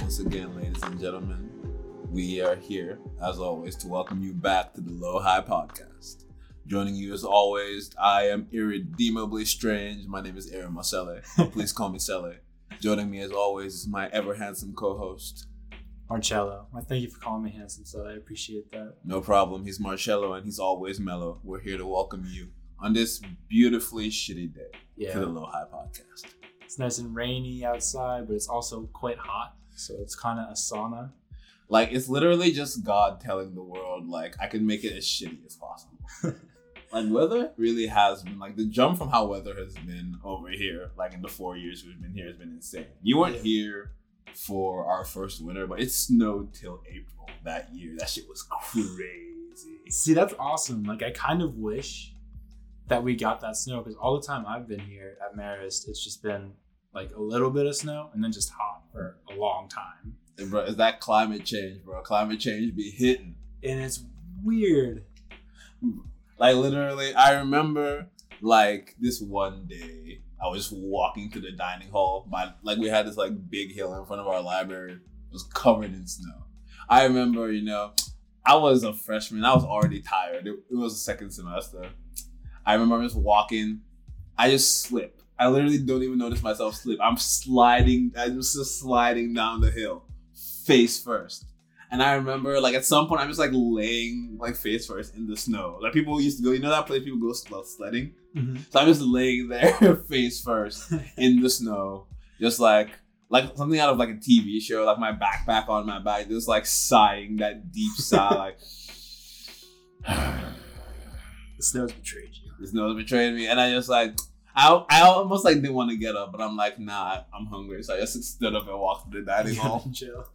once again, ladies and gentlemen. We are here, as always, to welcome you back to the Low High Podcast. Joining you as always, I am irredeemably strange. My name is Aaron Marcelle. Please call me Sele. Joining me as always is my ever handsome co-host. Marcello. I thank you for calling me handsome, so I appreciate that. No problem. He's Marcello and he's always mellow. We're here to welcome you on this beautifully shitty day Yeah. to the Low High Podcast. It's nice and rainy outside, but it's also quite hot, so it's kind of a sauna. Like it's literally just God telling the world, like, I can make it as shitty as possible. like weather really has been like the jump from how weather has been over here, like in the four years we've been here, has been insane. You weren't Yeah. here for our first winter, but it snowed till April that year. That shit was crazy. See, that's awesome. Like, I kind of wish that we got that snow because all the time I've been here at Marist, it's just been like a little bit of snow and then just hot for a long time. And bro, is that climate change, bro? Climate change be hitting. And it's weird. Like literally, I remember like this one day I was walking to the dining hall. My like we had this like big hill in front of our library. It was covered in snow. I remember, you know, I was a freshman. I was already tired. It, it was the second semester. I remember just walking. I just slipped. I literally don't even notice myself slip. I'm sliding. I'm just sliding down the hill, face first. And I remember, like at some point, I'm just like laying like face first in the snow. Like people used to go, you know that place people go sl- sledding. Mm-hmm. So I'm just laying there face first in the snow, just like like something out of like a TV show, like my backpack on my back, just like sighing that deep sigh, like The snow's betrayed you. The snow's betrayed me, and I just like. I, I almost like didn't want to get up, but I'm like, nah, I'm hungry. So I just stood up and walked to the dining hall. Chill.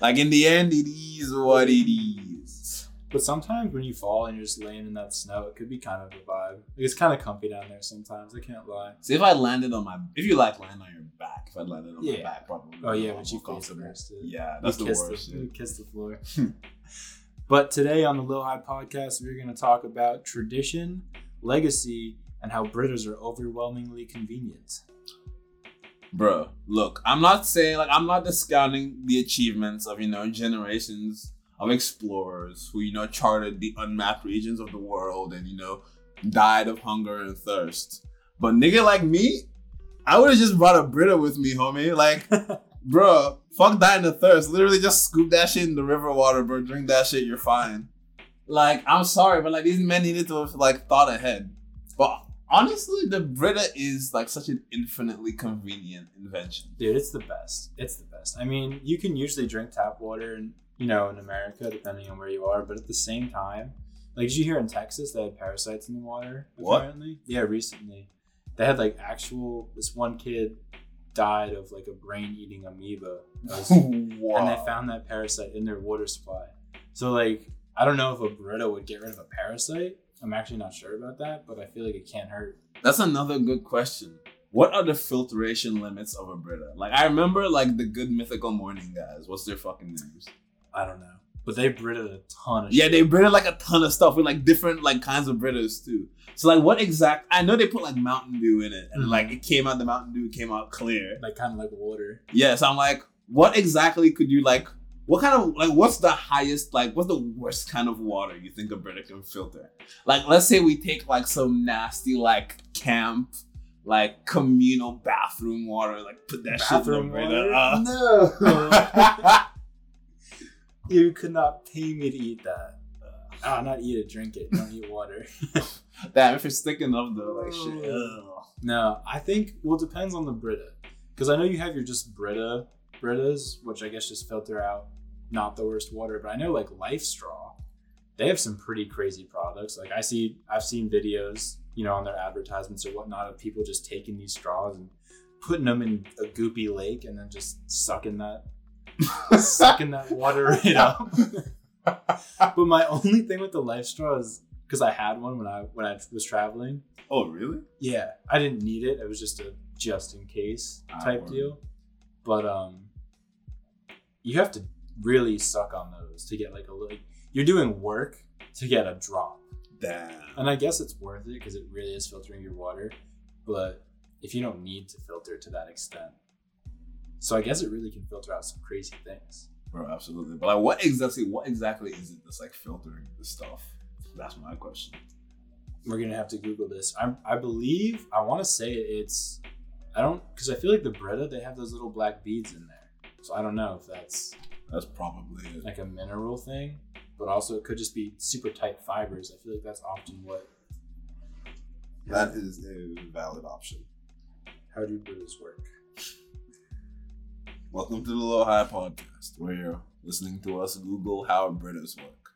Like in the end, it is what it is. But sometimes when you fall and you're just laying in that snow, it could be kind of a vibe. Like, It's kind of comfy down there sometimes. I can't lie. See if I landed on my, if you like land on your back, if I landed on my back, probably. Oh yeah, but you face comfortable. first. Yeah, You that's the worst. The, you kiss the floor. but today on the Low High Podcast, we're going to talk about tradition, legacy, and how Britas are overwhelmingly convenient. Bro, look, I'm not saying like I'm not discounting the achievements of you know generations of explorers who you know charted the unmapped regions of the world and you know died of hunger and thirst. But nigga like me, I would have just brought a Brita with me, homie. Like, bro, fuck dying of thirst. Literally just scoop that shit in the river water, bro. Drink that shit, you're fine. Like, I'm sorry, but like these men needed to have like thought ahead. But honestly, the Brita is like such an infinitely convenient invention. Dude, it's the best. It's the best. I mean, you can usually drink tap water, in, you know, in America, depending on where you are. But at the same time, like, did you hear in Texas they had parasites in the water? What? Yeah, recently they had like actual. This one kid died of like a brain-eating amoeba, was- and they found that parasite in their water supply. So like, I don't know if a Brita would get rid of a parasite. I'm actually not sure about that, but I feel like it can't hurt. That's another good question. What are the filtration limits of a Brita? Like I remember like the good mythical morning guys. What's their fucking names? I don't know, but they Brita a ton of Yeah, shit. they Brita like a ton of stuff with like different like kinds of Britas too. So like what exact I know they put like Mountain Dew in it and Mhm. like it came out the Mountain Dew came out clear. like kind of like water. Yeah, so I'm like, what exactly could you like what kind of like what's the highest like what's the worst kind of water you think a Brita can filter? Like let's say we take like some nasty like camp like communal bathroom water, like put that shit in the Brita. Uh, No. you could not pay me to eat that. Ah, not eat it, drink it. Don't eat water. damn, if it's thick enough though, like shit. ugh. no, I think well, it depends on the Brita, because I know you have your just Brita Britas, which I guess just filter out not the worst water. But I know like Life Straw, they have some pretty crazy products. Like I see, I've seen videos, you know, on their advertisements or whatnot of people just taking these straws and putting them in a goopy lake and then just sucking that sucking that water right up. but my only thing with the life straw is because I had one when I when I was traveling. Oh really? Yeah, I didn't need it. It was just a just in case Ah, type deal. But um, you have to really suck on those to get like a little. You're doing work to get a drop, Damn. and I guess it's worth it because it really is filtering your water. But if you don't need to filter to that extent, So I guess it really can filter out some crazy things. Bro, absolutely. But like, what exactly? What exactly is it that's like filtering the stuff? That's my question. We're gonna have to Google this. I I believe I want to say it's. I don't because I feel like the Brita they have those little black beads in there. So I don't know if that's That's probably it. like a mineral thing, but also it could just be super tight fibers. I feel like that's often what. That is a valid option. How do Britas work? Welcome to the Low High Podcast, where you're listening to us Google how Britas work.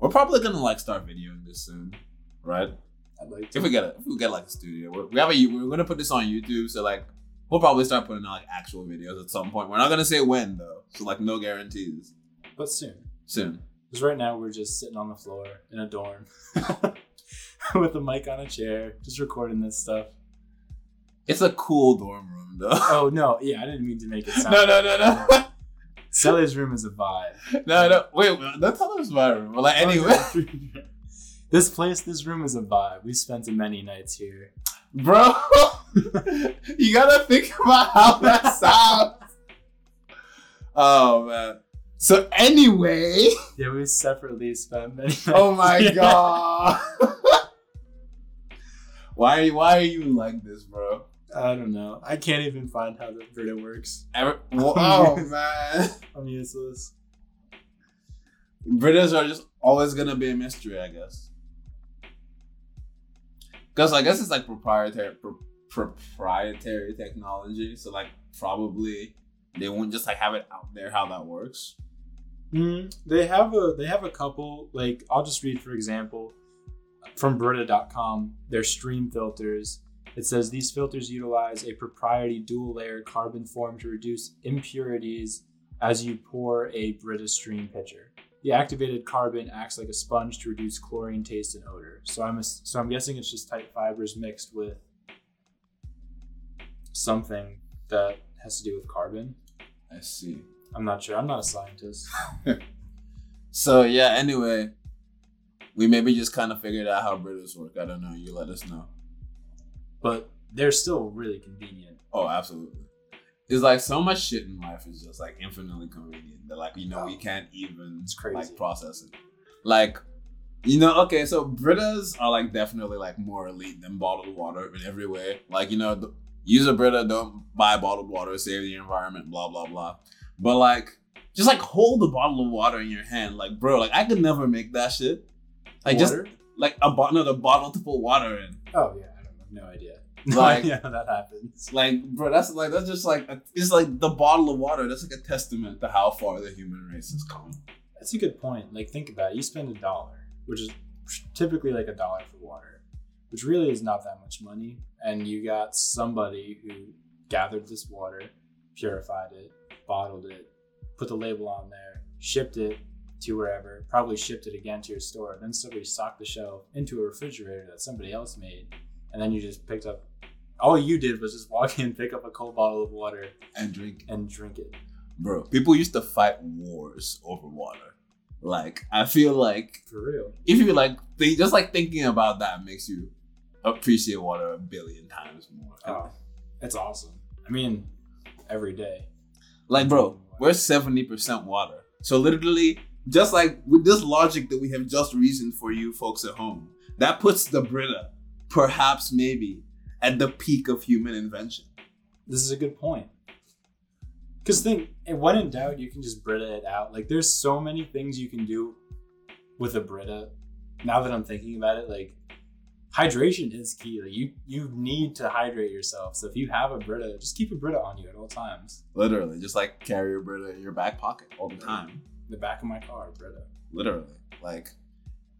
We're probably gonna like start videoing this soon, right? I'd like to. If we get a, if we get like a studio, we're, we have a we're gonna put this on YouTube, so like we'll probably start putting out like actual videos at some point. We're not gonna say when though, so like no guarantees. but soon. Soon. Because right now we're just sitting on the floor in a dorm with a mic on a chair, just recording this stuff. It's a cool dorm room though. Oh no, yeah, I didn't mean to make it sound. no, no, no, no, Sally's room is a vibe. no, no. Wait, don't tell us my room. Like oh, anyway, this place, this room is a vibe. We spent many nights here. bro, you gotta think about how that sounds. Oh man. So anyway, Yeah, we separately spent many. Oh my here. god. why are you, why are you like this, bro? I don't know. I can't even find how the Brita works. Ever, oh man. I'm useless. Britas are just always gonna be a mystery, I guess. Because I guess it's like proprietary pro- proprietary technology, so like probably they won't just like have it out there how that works. Mm, they have a they have a couple like I'll just read for example from Brita.com their stream filters. It says these filters utilize a proprietary dual layer carbon form to reduce impurities as you pour a Brita stream pitcher. The activated carbon acts like a sponge to reduce chlorine taste and odor. So I'm so I'm guessing it's just tight fibers mixed with something that has to do with carbon. I see. I'm not sure. I'm not a scientist. So yeah, anyway, we maybe just kind of figured out how Britas work. I don't know. You let us know. but they're still really convenient. Oh, absolutely. It's like so much shit in life is just like infinitely convenient that like you know we oh, can't even It's crazy. like process it. Like, you know, okay, so Britas are like definitely like more elite than bottled water in every way. Like, you know, the, use a Brita, don't buy bottled water, save the environment, blah blah blah. But like, just like hold a bottle of water in your hand, like bro, like I could never make that shit. Like just like a bottle, another bottle to put water in. Oh yeah, I don't know. No idea. Like- yeah, that happens. Like, bro, that's like that's just like a, it's like the bottle of water. That's like a testament to how far the human race has come. That's a good point. Like think about it. You spend a dollar, which is typically like a dollar for water, which really is not that much money. And you got somebody who gathered this water, purified it, bottled it, put the label on there, shipped it to wherever, probably shipped it again to your store, then somebody stocked the shelf into a refrigerator that somebody else made, and then you just picked up. All you did was just walk in, pick up a cold bottle of water, And drink, and drink it. bro. People used to fight wars over water. Like, I feel like For real. if you like, think, just like thinking about that makes you appreciate water a billion times more. Oh, it's awesome. I mean, every day. Like, bro, we're seventy percent water. So literally, just like with this logic that we have just reasoned for you folks at home, that puts the Brita, perhaps maybe, at the peak of human invention. This is a good point. Because think, when in doubt, you can just Brita it out. Like, there's so many things you can do with a Brita. Now that I'm thinking about it, like, hydration is key. Like, you you need to hydrate yourself. So if you have a Brita, just keep a Brita on you at all times. Literally, just like carry a Brita in your back pocket all the time. The back of my car, Brita. Literally, like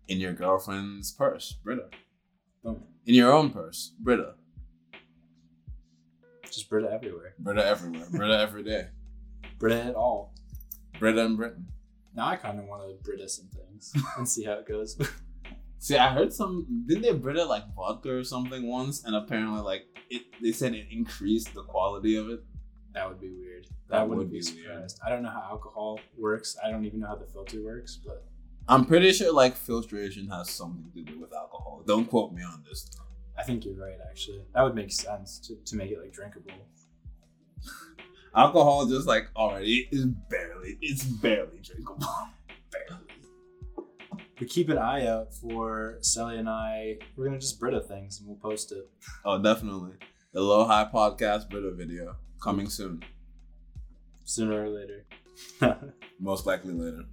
in your girlfriend's purse, Brita. Boom. In your own purse, Brita. Just Brita everywhere. Brita everywhere. Brita every day. Brita at all. Brita in Britain. Now I kind of want to Brita some things and see how it goes. See, I heard some. Didn't they brew it like vodka or something once? And apparently, like it, they said it increased the quality of it. That would be weird. That, That wouldn't be be weird. surprised. I don't know how alcohol works. I don't even know how the filter works, but I'm pretty sure like filtration has something to do with alcohol. Don't quote me on this. Though. I think you're right. Actually, that would make sense to, to make it like drinkable. Alcohol just like already is barely it's barely drinkable. But keep an eye out for Sally and I. We're gonna just Brita things and we'll post it. Oh, definitely. The Low High Podcast Brita video coming soon. Sooner or later. Most likely later.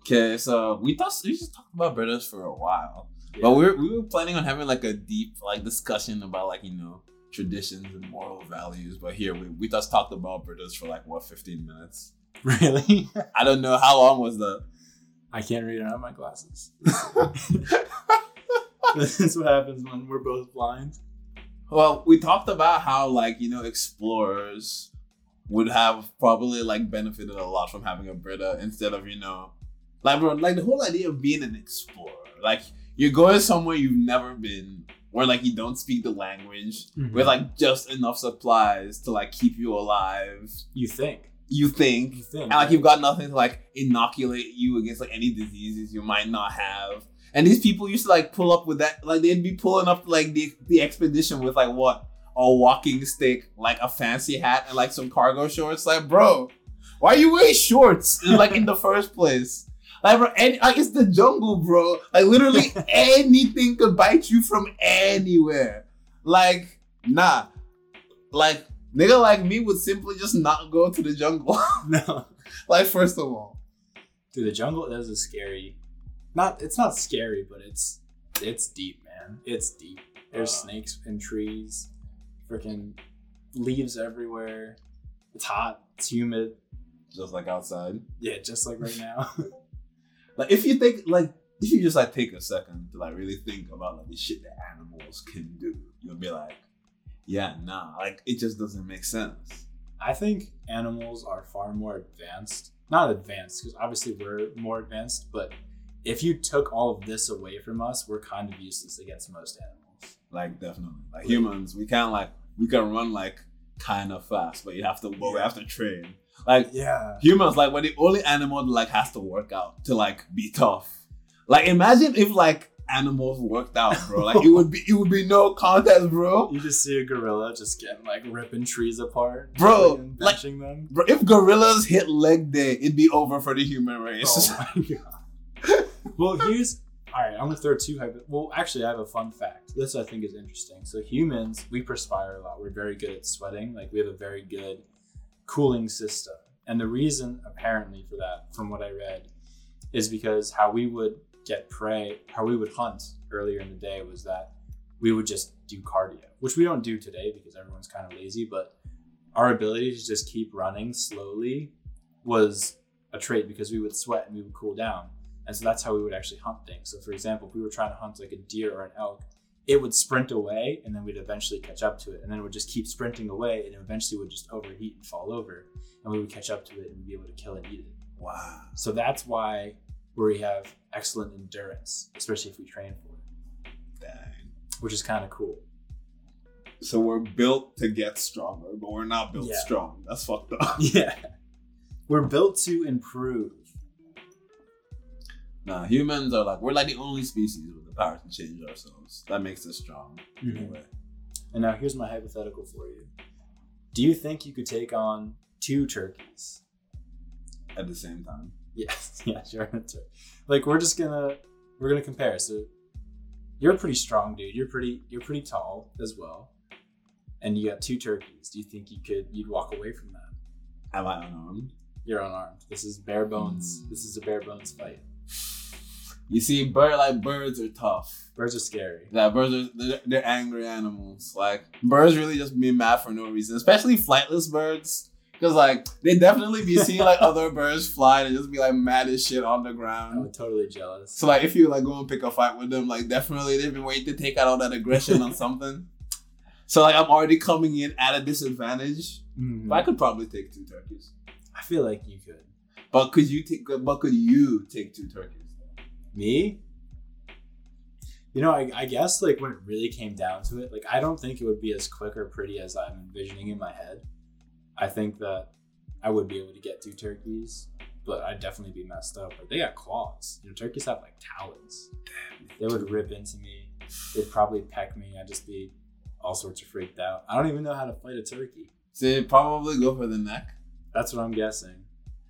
Okay, so we thought we just talked about Britas for a while. But we were, we were planning on having like a deep like discussion about like, you know, traditions and moral values. But here we, we just talked about Britas for like what, 15 minutes? really? I don't know how long was the. I can't read it on my glasses. this is what happens when we're both blind. Well, we talked about how like you know explorers would have probably like benefited a lot from having a Brita instead of you know like bro like the whole idea of being an explorer like you're going somewhere you've never been where like you don't speak the language with mm-hmm. like just enough supplies to like keep you alive you think. You think You think. and like you've got nothing to like inoculate you against like any diseases you might not have. And these people used to like pull up with that, like they'd be pulling up like the the expedition with like what a walking stick, like a fancy hat, and like some cargo shorts. Like, bro, why are you wearing shorts? like in the first place, like bro, any, like it's the jungle, bro. Like literally anything could bite you from anywhere. Like, nah, like nigga like me would simply just not go to the jungle. no. like first of all. Dude, the jungle is a scary. Not it's not scary, but it's it's deep, man. It's deep. There's Uh. snakes in trees, freaking leaves everywhere. It's hot. It's humid. just like outside. Yeah, just like right now. Like if you think like if you just like take a second to like really think about like the shit that animals can do, you'll be like, yeah, nah, like it just doesn't make sense. I think animals are far more advanced. Not advanced, because obviously we're more advanced, but if you took all of this away from us, we're kind of useless against most animals. Like definitely. Like humans, we can't like we can run like kind of fast, but you have to but we have to train. Like Yeah. humans, like we're the only animal that like has to work out to like be tough. Like imagine if like animals worked out, bro. Like it would be it would be no contest, bro. You just see a gorilla just getting like ripping trees apart, Bro, and like- benching them. Bro, if gorillas hit leg day, it'd be over for the human race. Oh my god. well, here's all right. I'm gonna throw two. Hypo- well, actually, I have a fun fact. This I think is interesting. So humans, we perspire a lot. We're very good at sweating. Like we have a very good cooling system. And the reason, apparently, for that, from what I read, is because how we would get prey, how we would hunt earlier in the day was that we would just do cardio, which we don't do today because everyone's kind of lazy. But our ability to just keep running slowly was a trait because we would sweat and we would cool down. And so that's how we would actually hunt things. So, for example, if we were trying to hunt like a deer or an elk, it would sprint away and then we'd eventually catch up to it. And then it would just keep sprinting away and it eventually would just overheat and fall over. And we would catch up to it and be able to kill and eat it. Wow. So that's why we have excellent endurance, especially if we train for it, Dang. which is kind of cool. So we're built to get stronger, but we're not built Yeah. strong. That's fucked up. Yeah. We're built to improve. Nah, humans are like we're like the only species with the power to change ourselves. That makes us strong. in a Mhm. way. And now here's my hypothetical for you. Do you think you could take on two turkeys? At the same time. Yes, yeah. That's right. Like we're just gonna we're gonna compare. So you're a pretty strong dude. You're pretty you're pretty tall as well. And you got two turkeys. Do you think you could you'd walk away from that? Am I unarmed? You're unarmed. This is bare bones. This is a bare bones fight. You see, bird like birds are tough. Birds are scary. Yeah, birds are they're, they're angry animals. Like birds really just be mad for no reason, especially flightless birds. Cause like they definitely be seeing like other birds fly and just be like mad as shit on the ground. I'm totally jealous. So like if you like go and pick a fight with them, like definitely they've been waiting to take out all that aggression on something. So like I'm already coming in at a disadvantage. Mhm. But I could probably take two turkeys. I feel like you could. But could you take? But could you take two turkeys? Me? You know, I, I guess like when it really came down to it, like I don't think it would be as quick or pretty as I'm envisioning in my head. I think that I would be able to get two turkeys, but I'd definitely be messed up. Like they got claws. You know, turkeys have like talons. Damn. They would rip into me. They'd probably peck me. I'd just be all sorts of freaked out. I don't even know how to fight a turkey. So you probably go for the neck. That's what I'm guessing.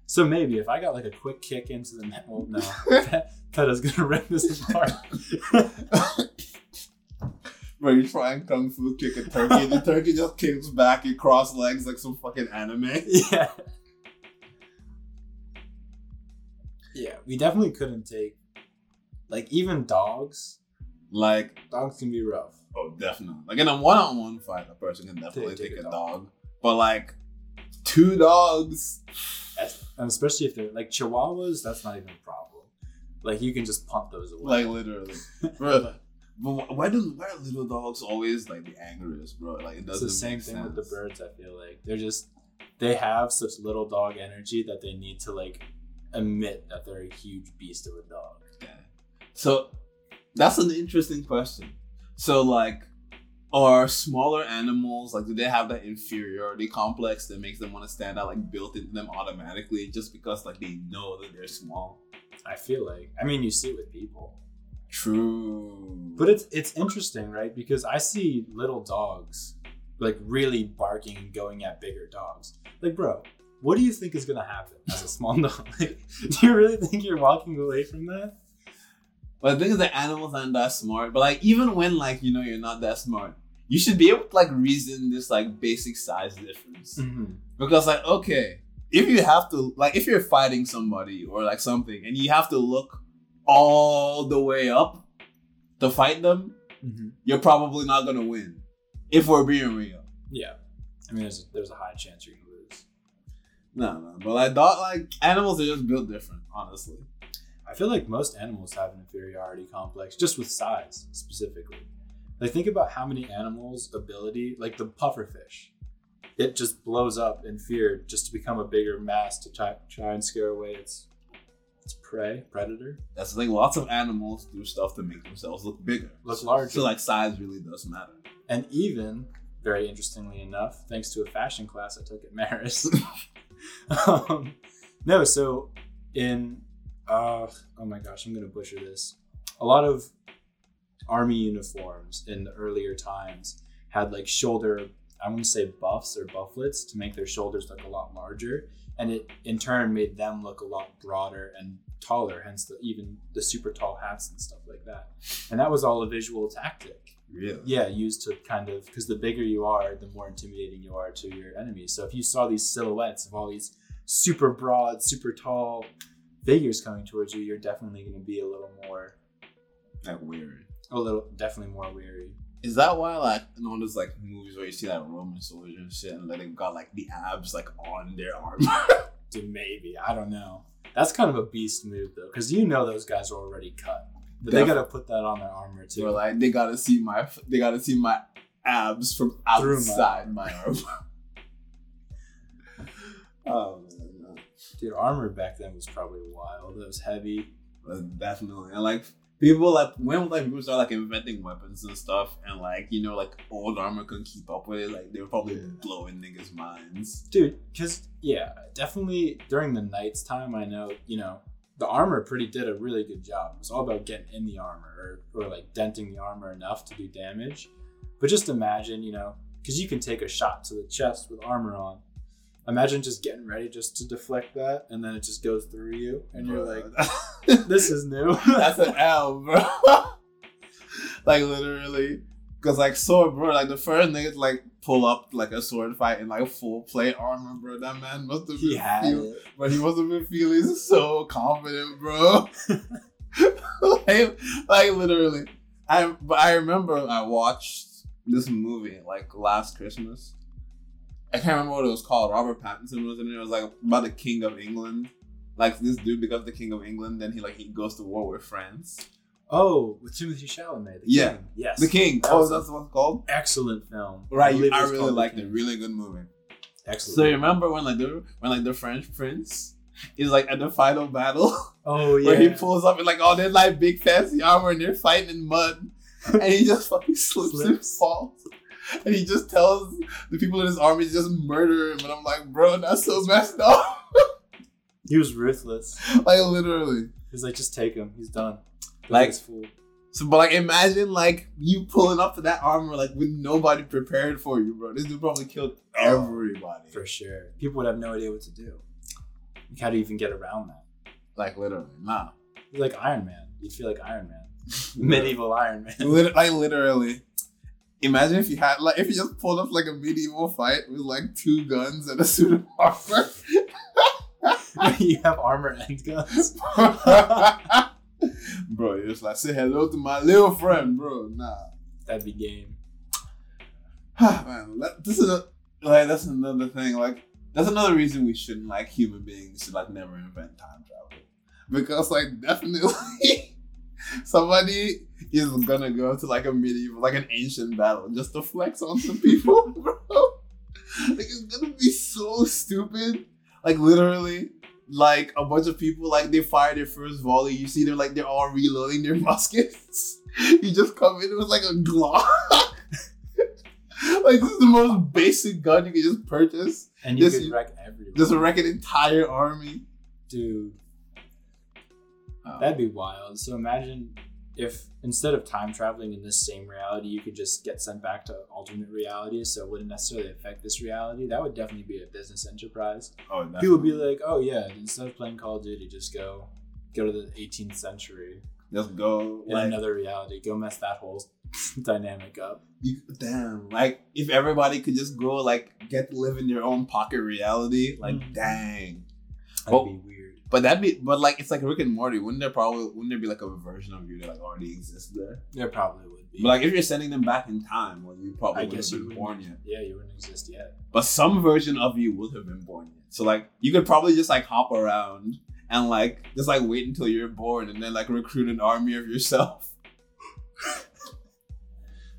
So maybe if I got like a quick kick into the neck, well, no, PETA's gonna rip this apart. Bro, you try and kung fu kick a turkey, and the turkey just kicks back and cross legs like some fucking anime. yeah. Yeah, we definitely couldn't take like even dogs. Like, Dogs can be rough. oh, definitely. Like in a one-on-one fight, a person can definitely Take- take, a a dog. But like, two dogs. And especially if they're like chihuahuas, that's not even a problem. Like you can just pump those away. Like literally. But why do why are little dogs always like the angriest, bro? Like it doesn't. the same thing with the birds, I feel like. They're just they have such little dog energy that they need to like admit that they're a huge beast of a dog. Yeah. So that's an interesting question. So like are smaller animals like do they have that inferiority complex that makes them want to stand out like built into them automatically just because like they know that they're small? I feel like. I mean you see it with people. True. But it's it's interesting, right? Because I see little dogs like really barking and going at bigger dogs. Like, bro, what do you think is gonna happen as a small dog? Like, do you really think you're walking away from that? But the thing is that animals aren't that smart. But like even when like you know you're not that smart, you should be able to like reason this like basic size difference. Mm-hmm. Because like, okay, if you have to like if you're fighting somebody or like something and you have to look all the way up to fight them, Mm-hmm. you're probably not gonna win. If we're being real. Yeah, I mean, there's there's a high chance you're gonna lose. No, no. But I thought like animals are just built different, honestly. I feel like most animals have an inferiority complex, just with size specifically. Like think about how many animals' ability, like the pufferfish, it just blows up in fear just to become a bigger mass to try, try and scare away its its prey, predator. That's the thing. Lots of animals do stuff to make themselves look bigger. Look larger. So like size really does matter. And even, very interestingly enough, thanks to a fashion class I took at Marist. um, no, so in, uh, oh my gosh, I'm going to butcher this. A lot of army uniforms in the earlier times had like shoulder, I want to say buffs or bufflets to make their shoulders look a lot larger. And it in turn made them look a lot broader and taller, hence the, even the super tall hats and stuff like that. And that was all a visual tactic Really? yeah used to kind of because the bigger you are the more intimidating you are to your enemies so if you saw these silhouettes of all these super broad super tall figures coming towards you you're definitely going to be a little more Like weird. a little definitely more weary Is that why like in all those like movies where you see like Roman soldiers and shit and like they've got like the abs like on their armor? Dude, maybe i don't know that's kind of a beast move though because you know those guys are already cut but they got to put that on their armor too Or like they gotta see my they gotta see my abs from Through my outside my armor. oh man, dude armor back then was probably wild it was heavy definitely. And like people like when like people start like inventing weapons and stuff and like you know like old armor couldn't keep up with it, like they were probably Yeah. blowing niggas' minds. dude because yeah definitely during the knight's time i know you know the armor pretty did a really good job it was all about getting in the armor or, or like denting the armor enough to do damage but just imagine you know because you can take a shot to the chest with armor on imagine just getting ready just to deflect that and then it just goes through you and you're like this is new That's an L, bro. like literally, because like sword, bro. Like the first nigga to like pull up like a sword fight in like full plate armor, bro. That man must have he been had feel- but he must have been feeling so confident, bro. like, like literally, I but I remember I watched this movie like last Christmas. I can't remember what it was called. Robert Pattinson was in it. It was like about the King of England. Like this dude becomes the King of England, then he like he goes to war with France. oh with timothy chalamet the Yeah. king. yes The King. That Oh, that's what it's called. excellent film Right. believe I really liked it. Really good movie. excellent So you remember when like the when like the French prince is like at the final battle oh yeah where he pulls up in like all their like big fancy armor and they're fighting in mud and he just fucking slips, and falls. And he just tells the people in his army to just murder him. And I'm like, bro, that's so messed up. He was ruthless. like literally. He's like, just take him. He's done. The Like- fool. So, but like, imagine like you pulling up to that armor like with nobody prepared for you, bro. This dude probably killed everybody. For sure. People would have no idea what to do. Like, how do you even get around that? Like literally, nah. You're like Iron Man. You'd feel like Iron Man. Medieval Iron Man. Lit- like literally. Imagine if you had like if you just pulled up like a medieval fight with like two guns and a suit of armor. you have armor and guns. bro, you just like say hello to my little friend, bro. Nah. That'd be game. Man, that, this is a, like that's another thing. Like that's another reason we shouldn't like human beings should like never invent time travel because like definitely somebody is gonna go to like a medieval, like an ancient battle just to flex on some people, bro. Like it's gonna be so stupid. Like literally, like a bunch of people like they fire their first volley. You see them like they're all reloading their muskets. You just come in with like a Glock. like this is the most basic gun you can just purchase. And you This- could wreck everyone. Just wreck an entire army. Dude, Oh. that'd be wild. So imagine if instead of time traveling in this same reality, you could just get sent back to alternate realities, so it wouldn't necessarily affect this reality. That would definitely be a business enterprise. oh, People would be like, "Oh yeah, instead of playing Call of Duty, just go go to the 18th century just go in like another reality. Go mess that whole dynamic up." you, damn like if everybody could just go like get to live in their own pocket reality like Mm. dang That'd Well- be weird. But that'd be but like it's like rick and morty wouldn't there probably wouldn't there be like a version of you that like already exists there There probably would be. but like if you're sending them back in time well you probably guess have been born yet yeah, you wouldn't exist yet. but some version of you would have been born yet so like you could probably just like hop around and like just like wait until you're born and then like recruit an army of yourself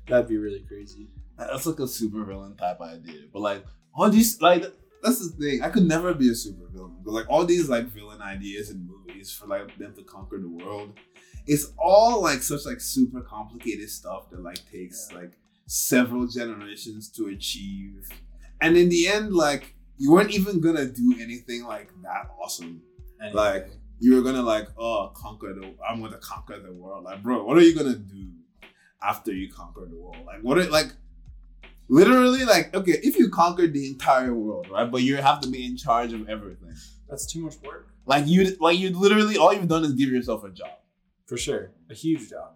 That'd be really crazy. That's like a super villain type idea. But like all these like that's the thing. I could never be a super villain. But like all these like villain ideas in movies for like them to conquer the world, it's all like such like super complicated stuff that like takes like several generations to achieve. And in the end, like you weren't even gonna do anything like that awesome. Anyway. Like you were gonna like, oh conquer the I'm gonna conquer the world. Like, bro, what are you gonna do after you conquer the world? Like what are like literally like okay, if you conquered the entire world, right? But you have to be in charge of everything. that's too much work. Like you like you literally all you've done is give yourself a job. For sure. A huge job.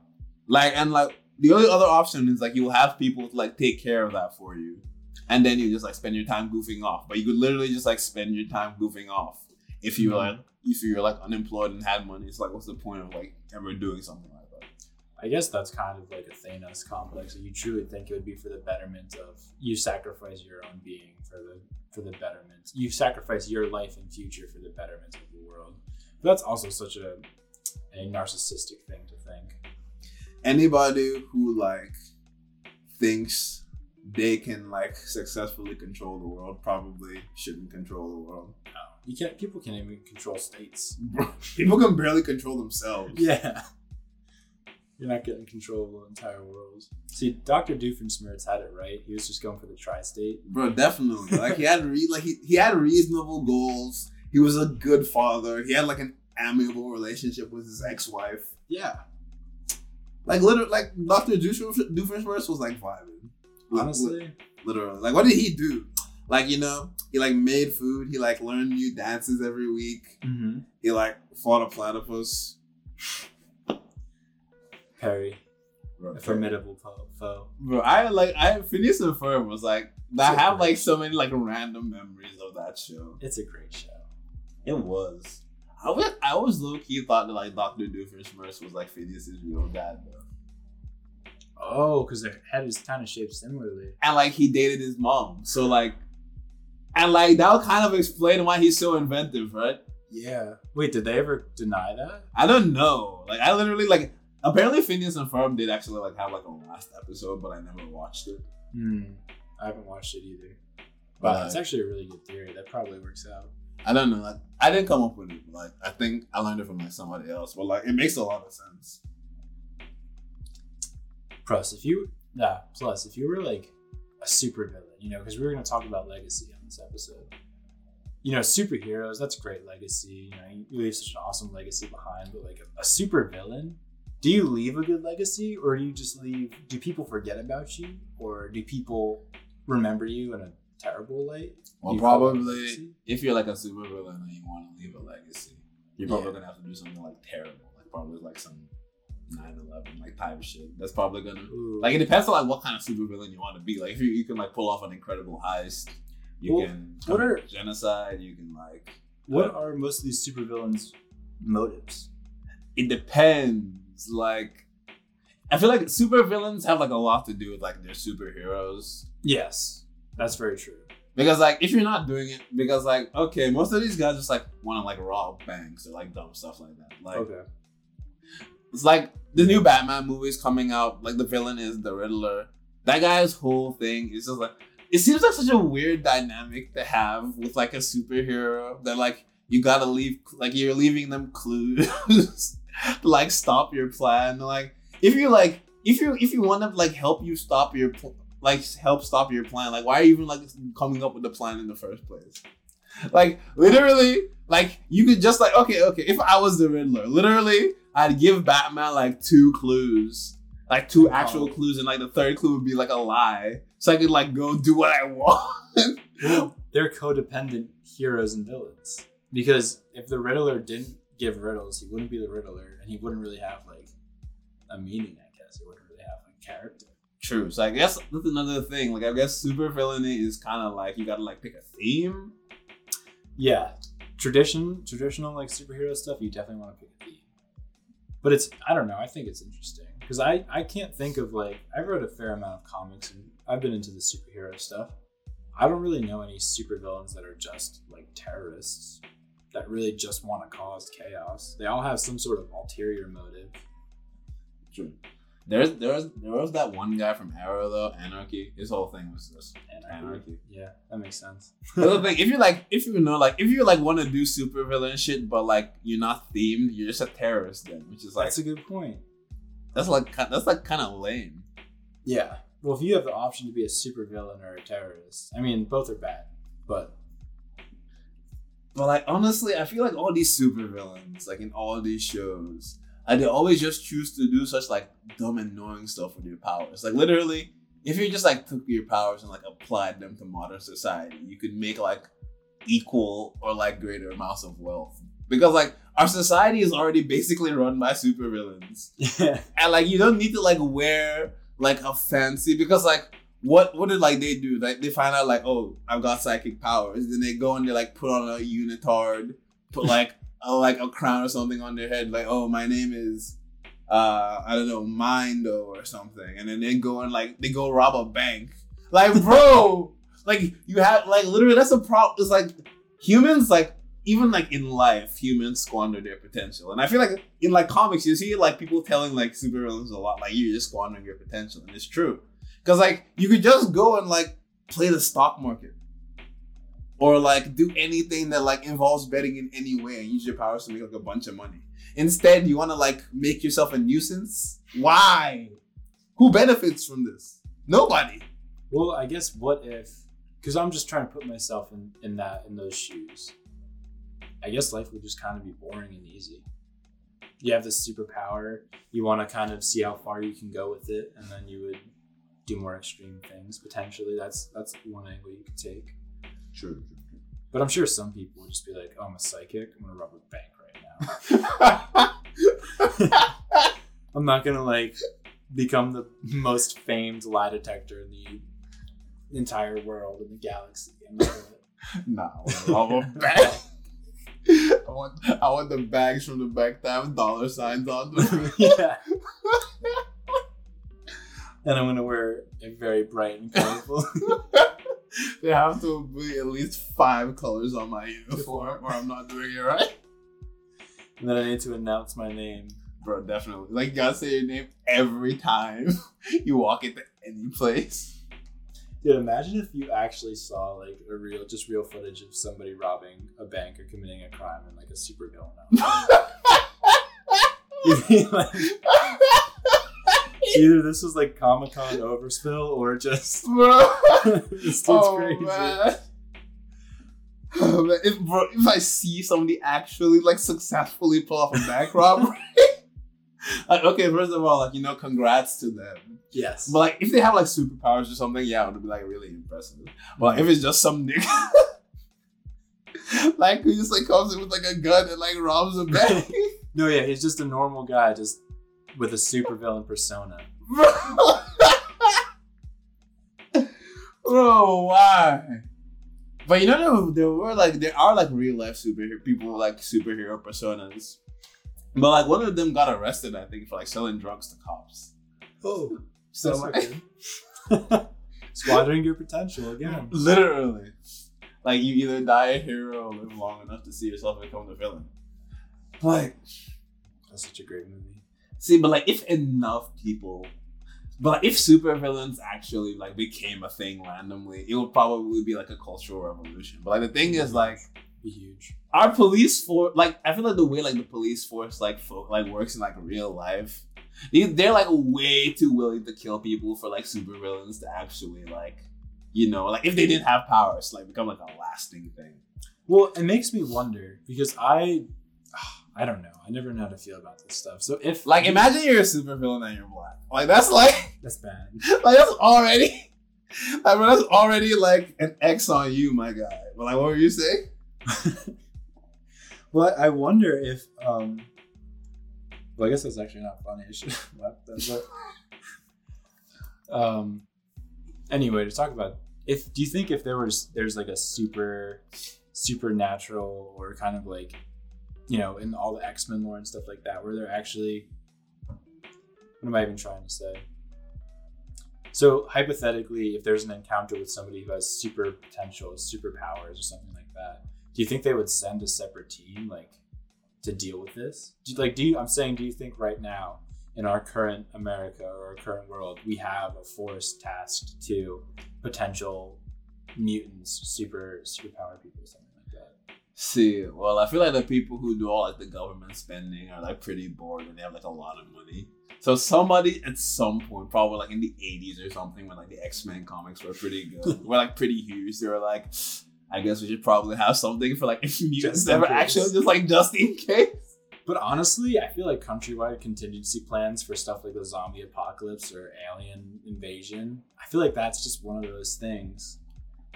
Like and like the only other option is like you'll have people to like take care of that for you. And then you just like spend your time goofing off. But you could literally just like spend your time goofing off. If you Mhm. like if you're like unemployed and had money, it's like what's the point of like ever doing something like that? I guess that's kind of like a Thanos complex. That you truly think it would be for the betterment of you sacrifice your own being for the for the betterment. You sacrifice your life and future for the betterment of the world. But that's also such a a narcissistic thing to think. Anybody who like thinks they can like successfully control the world probably shouldn't control the world. No, you can't. People can't even control states. People can barely control themselves. Yeah. You're not getting control of the entire world. See, Dr. Doofenshmirtz had it right. He was just going for the tri-state. Bro, definitely. Like he had re- like he, he had reasonable goals. He was a good father. He had like an amiable relationship with his ex-wife. Yeah. Like literally, like Doctor Doofenshmirtz was like vibing. Honestly, literally, like what did he do? Like you know, he like made food. He like learned new dances every week. mm-hmm. He like fought a platypus. Perry, Bro, a formidable foe. Bro, I like I Phineas and Ferb was like I have like so many like random memories of that show. It's a great show. It was. I was I always low key thought that like Doctor Doofenshmirtz was like Phineas's real dad though, Oh, because their head is kind of shaped similarly. and like he dated his mom, so like, and like that would kind of explain why he's so inventive, right? Yeah. Wait, did they ever deny that? I don't know. Like I literally like apparently Phineas and Ferb did actually like have like a last episode, but I never watched it. Hmm. I haven't watched it either. Wow, But that's actually a really good theory. That probably works out. I don't know. Like I didn't come up with it. Like I think I learned it from like somebody else, but like it makes a lot of sense. Plus, if you yeah, plus if you were like a super villain, you know, because we were gonna talk about legacy on this episode. You know, superheroes, that's great legacy. You know, you leave such an awesome legacy behind, but like a, a super villain, do you leave a good legacy or do you just leave do people forget about you or do people remember you in a terrible light Well, probably if you're like a super villain and you want to leave a legacy, you're probably Yeah. gonna have to do something like terrible, like probably like some 9/11 like type shit. That's probably gonna Ooh. like it depends on like what kind of super villain you want to be. Like if you, you can like pull off an incredible heist, you Well, can what are- genocide. You can like what uh, are most of these supervillains motives it depends. Like I feel like super villains have like a lot to do with like their superheroes. yes that's very true Because like if you're not doing it, because like okay, most of these guys just like want to like rob banks or like dumb stuff like that. Like okay it's like the new Batman movies coming out. Like the villain is the Riddler. That guy's whole thing is just like it seems like such a weird dynamic to have with like a superhero that like you gotta leave like you're leaving them clues like stop your plan. Like if you like if you if you want to like help you stop your pl- like help stop your plan, like why are you even like coming up with the plan in the first place? Like literally, like you could just like okay, okay. If I was the Riddler, literally, I'd give Batman like two clues, like two actual Oh. clues, and like the third clue would be like a lie, so I could like go do what I want. they're codependent heroes and villains because if the riddler didn't give riddles he wouldn't be the riddler and he wouldn't really have like a meaning i guess. He wouldn't really have a character. True. So I guess that's another thing. Like I guess super villainy is kind of like you gotta like pick a theme. yeah. Tradition traditional like superhero stuff you definitely want to pick a theme. But it's i don't know i think it's interesting. Because i i can't think of like i wrote a fair amount of comics and i've been into the superhero stuff. I don't really know any supervillains that are just like terrorists that really just want to cause chaos they all have some sort of ulterior motive True. There's there's there was that one guy from Arrow though, Anarchy. His whole thing was just and Anarchy. yeah that makes sense The other thing, if you like, if you know, like, if you like want to do super villain shit, but like you're not themed, you're just a terrorist then, which is like that's a good point that's like that's like kind of lame. yeah well if you have the option to be a supervillain or a terrorist i mean both are bad but But like honestly, I feel like all these super villains, like in all these shows, like they always just choose to do such like dumb, annoying stuff with your powers. Like literally, if you just like took your powers and like applied them to modern society, you could make like equal or like greater amounts of wealth. Because like our society is already basically run by super villains. yeah and like you don't need to like wear like a fancy because like what what did like they do? Like they find out like oh i've got psychic powers. Then they go and they like put on a unitard put like a like a crown or something on their head like oh my name is uh i don't know mindo or something. And then they go and like they go rob a bank. Like bro like you have like literally that's a problem it's like humans like even like in life humans squander their potential. And i feel like in like comics you see like people telling like supervillains a lot like you're just squandering your potential and it's true because like you could just go and like play the stock market or like do anything that like involves betting in any way and use your powers to make like a bunch of money instead you want to like make yourself a nuisance why who benefits from this nobody Well, I guess what if? Because I'm just trying to put myself in in that in those shoes. I guess life would just kind of be boring and easy. You have this superpower. You want to kind of see how far you can go with it, and then you would do more extreme things. Potentially, that's that's one angle you could take. Sure. But I'm sure some people would just be like, "Oh, I'm a psychic. I'm gonna rob a bank right now. I'm not gonna like become the most famed lie detector in the entire world in the galaxy. I'm not gonna- Nah, want a bag. I want, I want the bags from the back that have dollar signs on them. yeah. And I'm gonna wear a very bright and colorful. they have to be at least five colors on my uniform, or I'm not doing it right. and then I need to announce my name. Bro, definitely. Like, you gotta say your name every time you walk into any place. Dude, imagine if you actually saw like a real, just real footage of somebody robbing a bank or committing a crime in like a super villain outfit. You'd be like, either this was like Comic Con overspill or just Bro. this dude's oh, crazy. Man. Oh, man. If, bro, if I see somebody actually like successfully pull off a bank robbery, like, okay, first of all, like you know, congrats to them. Yes. But like, if they have like superpowers or something, yeah, it would be like really impressive. But like, if it's just some nigga, like who just like comes in with like a gun and like robs a bank, no, yeah, he's just a normal guy, just with a supervillain persona. bro. bro, why? But you know, there, there were like there are like real life superhero people with like superhero personas. But like one of them got arrested, I think, for like selling drugs to cops. Oh, So that's like. Squandering your potential again. literally, like you either die a hero or live long enough to see yourself become the villain. Like, That's such a great movie. See, but like if enough people, but like, if supervillains actually like became a thing randomly, it would probably be like a cultural revolution. But like the thing is, like Be huge. our police force, like I feel like the way like the police force like fo- like works in like real life, they, they're like way too willing to kill people for like supervillains to actually like, you know, like if they didn't have powers, like become like a lasting thing. Well, it makes me wonder because I, I don't know. I never know how to feel about this stuff. So if Like imagine you're a supervillain and you're black. Like that's like that's bad. like that's already. I mean, that's already like an X on you, my guy. But like, what were you saying? Well, I wonder if um. Well, I guess that's actually not funny. I should have left that. But, um. Anyway, to talk about if do you think if there was there's like a super supernatural or kind of like you know in all the X Men lore and stuff like that where they're actually what am I even trying to say? So hypothetically, if there's an encounter with somebody who has super potential, superpowers, or something like that, do you think they would send a separate team like to deal with this? Do like do you I'm saying do you think right now in our current America or our current world we have a force tasked to potential mutants, super superpower people, something? See, well, I feel like the people who do all like the government spending are like pretty bored and they have like a lot of money. So somebody at some point, probably like in the '80s or something, when like the X Men comics were pretty good, were like pretty huge. They were like, I guess we should probably have something for like if mutants ever actually just like just in case. But honestly, I feel like countrywide contingency plans for stuff like the zombie apocalypse or alien invasion, I feel like that's just one of those things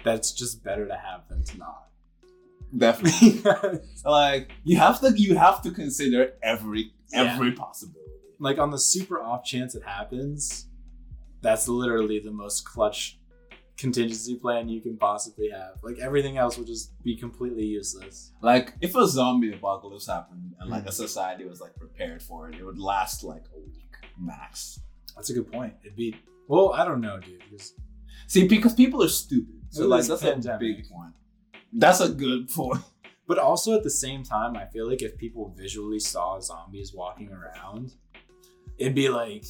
that's just better to have than to not. Definitely. like you have to you have to consider every Yeah. every possibility. like on the super off chance it happens, that's literally the most clutch contingency plan you can possibly have. Like everything else will just be completely useless. Like if a zombie apocalypse happened and Hmm. like a society was like prepared for it, it would last like a week max. That's a good point. It'd be well, I don't know, dude. Because See, because people are stupid. So It like that's pandemic. a big point. That's a good point. But also at the same time, I feel like if people visually saw zombies walking around, it'd be like,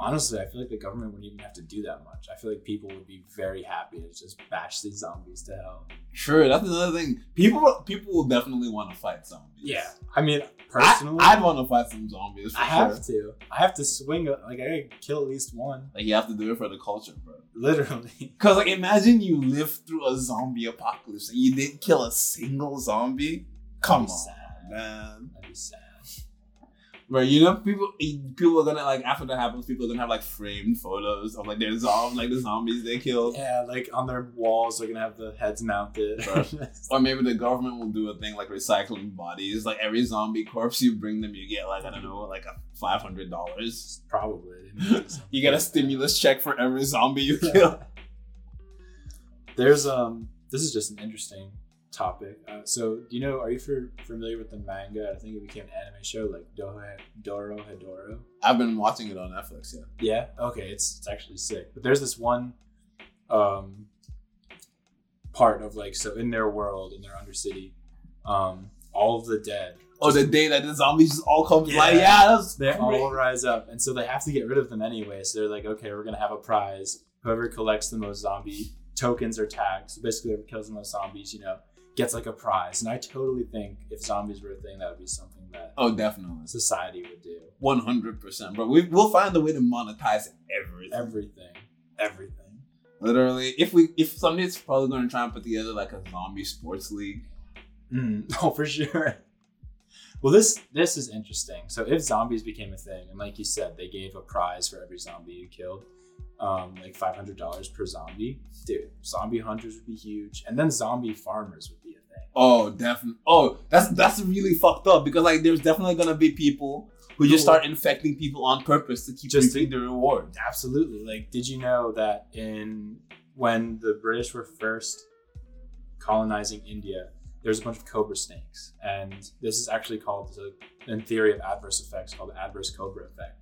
honestly, I feel like the government wouldn't even have to do that much. I feel like people would be very happy to just bash these zombies to hell. Sure, that's another thing. People people will definitely want to fight zombies. Yeah, I mean, personally, I, would want to fight some zombies. For I sure. have to. I have to swing. Like I gotta kill at least one, Like you have to do it for the culture, bro. literally. Cause like imagine you live through a zombie apocalypse and you didn't kill a single zombie. Come That'd be on, sad. man. That'd be sad. Bro, you know people people are gonna like after that happens, people are gonna have like framed photos of like their zom like the zombies they killed. Yeah, like on their walls, they're gonna have the heads mounted. Sure. Or maybe the government will do a thing like recycling bodies. Like every zombie corpse you bring them, you get like I don't know, like a five hundred dollars. Probably. They might do something You get a stimulus check for every zombie you kill. There's um. This is just an interesting topic. Uh, so, do you know? Are you for, familiar with the manga? I think it became an anime show, like Doho Dorohedoro. I've been watching it on Netflix. Yeah. Yeah. Okay. It's it's actually sick. But there's this one, um, part of like so in their world in their undercity, um, all of the dead. Oh, the day that the zombies just all come Yeah. like yeah, that's They great. all rise up, and so they have to get rid of them anyway. So they're like, okay, we're gonna have a prize. Whoever collects the most zombie tokens or tags, so basically whoever kills the most zombies, you know, gets like a prize. And I totally think if zombies were a thing, that would be something that Oh, definitely. society would do. One hundred percent, bro. We we'll find a way to monetize everything. Everything, everything. Literally, if we if somebody's probably going to try and put together like a zombie sports league. Mm. Oh, for sure. Well, this this is interesting. So if zombies became a thing, and like you said, they gave a prize for every zombie you killed, um, like five hundred dollars per zombie, dude. Zombie hunters would be huge, and then zombie farmers would be a thing. Oh, definitely. Oh, that's that's really fucked up because like there's definitely gonna be people who just start infecting people on purpose to keep Just- reaping the reward. Absolutely. Like, did you know that in when the British were first colonizing India, there's a bunch of cobra snakes, and this is actually called, in theory of adverse effects, called the adverse cobra effect.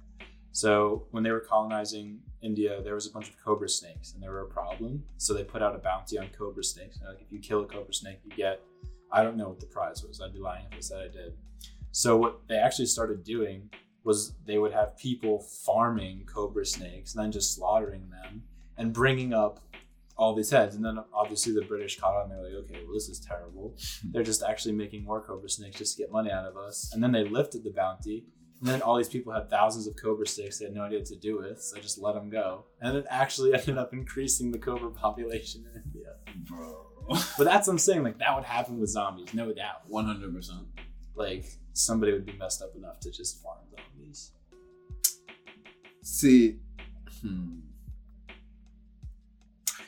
So when they were colonizing India, there was a bunch of cobra snakes, and they were a problem. So they put out a bounty on cobra snakes. Like, if you kill a cobra snake, you get, I don't know what the prize was. I'd be lying if I said I did. So what they actually started doing was they would have people farming cobra snakes and then just slaughtering them and bringing up all these heads. And then obviously the British caught on. They're like, okay, well this is terrible. They're just actually making more cobra snakes just to get money out of us. And then they lifted the bounty. And then all these people had thousands of cobra sticks they had no idea what to do with, so they just let them go. And it actually ended up increasing the cobra population in India. Bro. But that's what I'm saying. Like that would happen with zombies, no doubt. One hundred percent. Like somebody would be messed up enough to just farm zombies. See, hmm.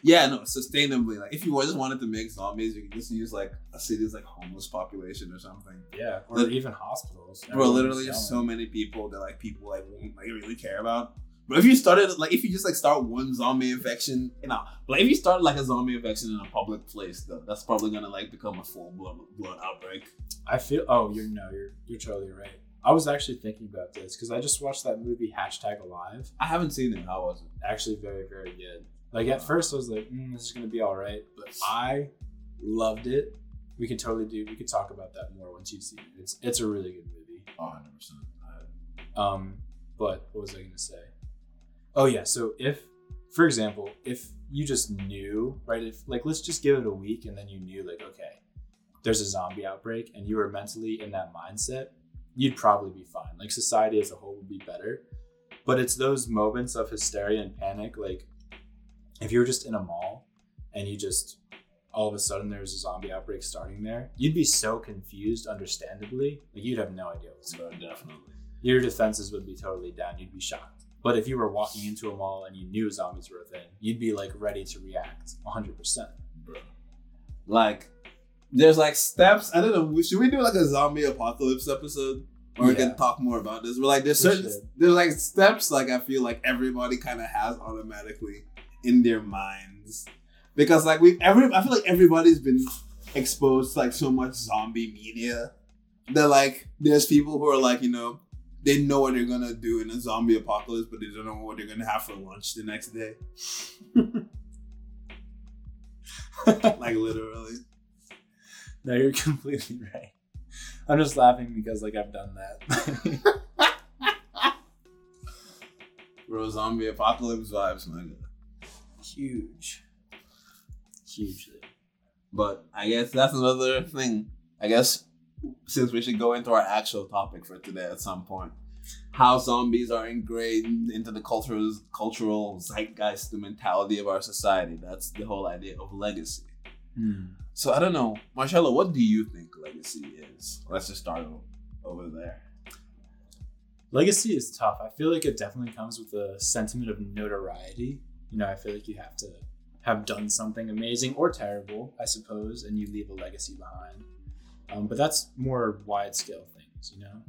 Yeah, no, sustainably. Like, if you just wanted to make zombies, you could just use like a city's like homeless population or something. Yeah, or even hospitals. Bro, literally, so many people that like people like won't like really care about. But if you started like if you just like start one zombie infection, you know, like if you start like a zombie infection in a public place, though, that's probably gonna like become a full blood blood outbreak. I feel. Oh, you're no, you're you're totally right. I was actually thinking about this because I just watched that movie Hashtag Alive. I haven't seen it. How was it? Actually, very very good. Like at first, I was like, mm, "This is gonna be all right," but I loved it. We could totally do. We could talk about that more once you see it. It's it's a really good movie. 100. percent Um, but what was I going to say? Oh yeah, so if, for example, if you just knew, right? If like let's just give it a week and then you knew like okay, there's a zombie outbreak and you were mentally in that mindset, you'd probably be fine. Like society as a whole would be better. But it's those moments of hysteria and panic, like if you were just in a mall and you just all of a sudden there's a zombie outbreak starting there, you'd be so confused, understandably. Like you'd have no idea what's oh, going on definitely. your defenses would be totally down. You'd be shocked. But if you were walking into a mall and you knew zombies were a thing, you'd be like ready to react 100%. bro. Like, there's like steps. I don't know. Should we do like a zombie apocalypse episode, or we can talk more about this? But like, there's We certain should. there's like steps. Like, I feel like everybody kind of has automatically in their minds because like we every I feel like everybody's been exposed to like so much zombie media that like there's people who are like you know they know what they're gonna do in a zombie apocalypse, but they don't know what they're gonna have for lunch the next day. like literally. No, you're completely right. I'm just laughing because like I've done that. Bro, zombie apocalypse vibes, man. Huge. Hugely. But I guess that's another thing. I guess since we should go into our actual topic for today at some point, how zombies are ingrained into the cultural cultural zeitgeist, the mentality of our society. That's the whole idea of legacy. Hmm. So I don't know, Marcelo, what do you think legacy is? Let's just start over there. Legacy is tough. I feel like it definitely comes with a sentiment of notoriety. You know, I feel like you have to have done something amazing or terrible, I suppose, and you leave a legacy behind. Um, but that's more wide scale things, you know.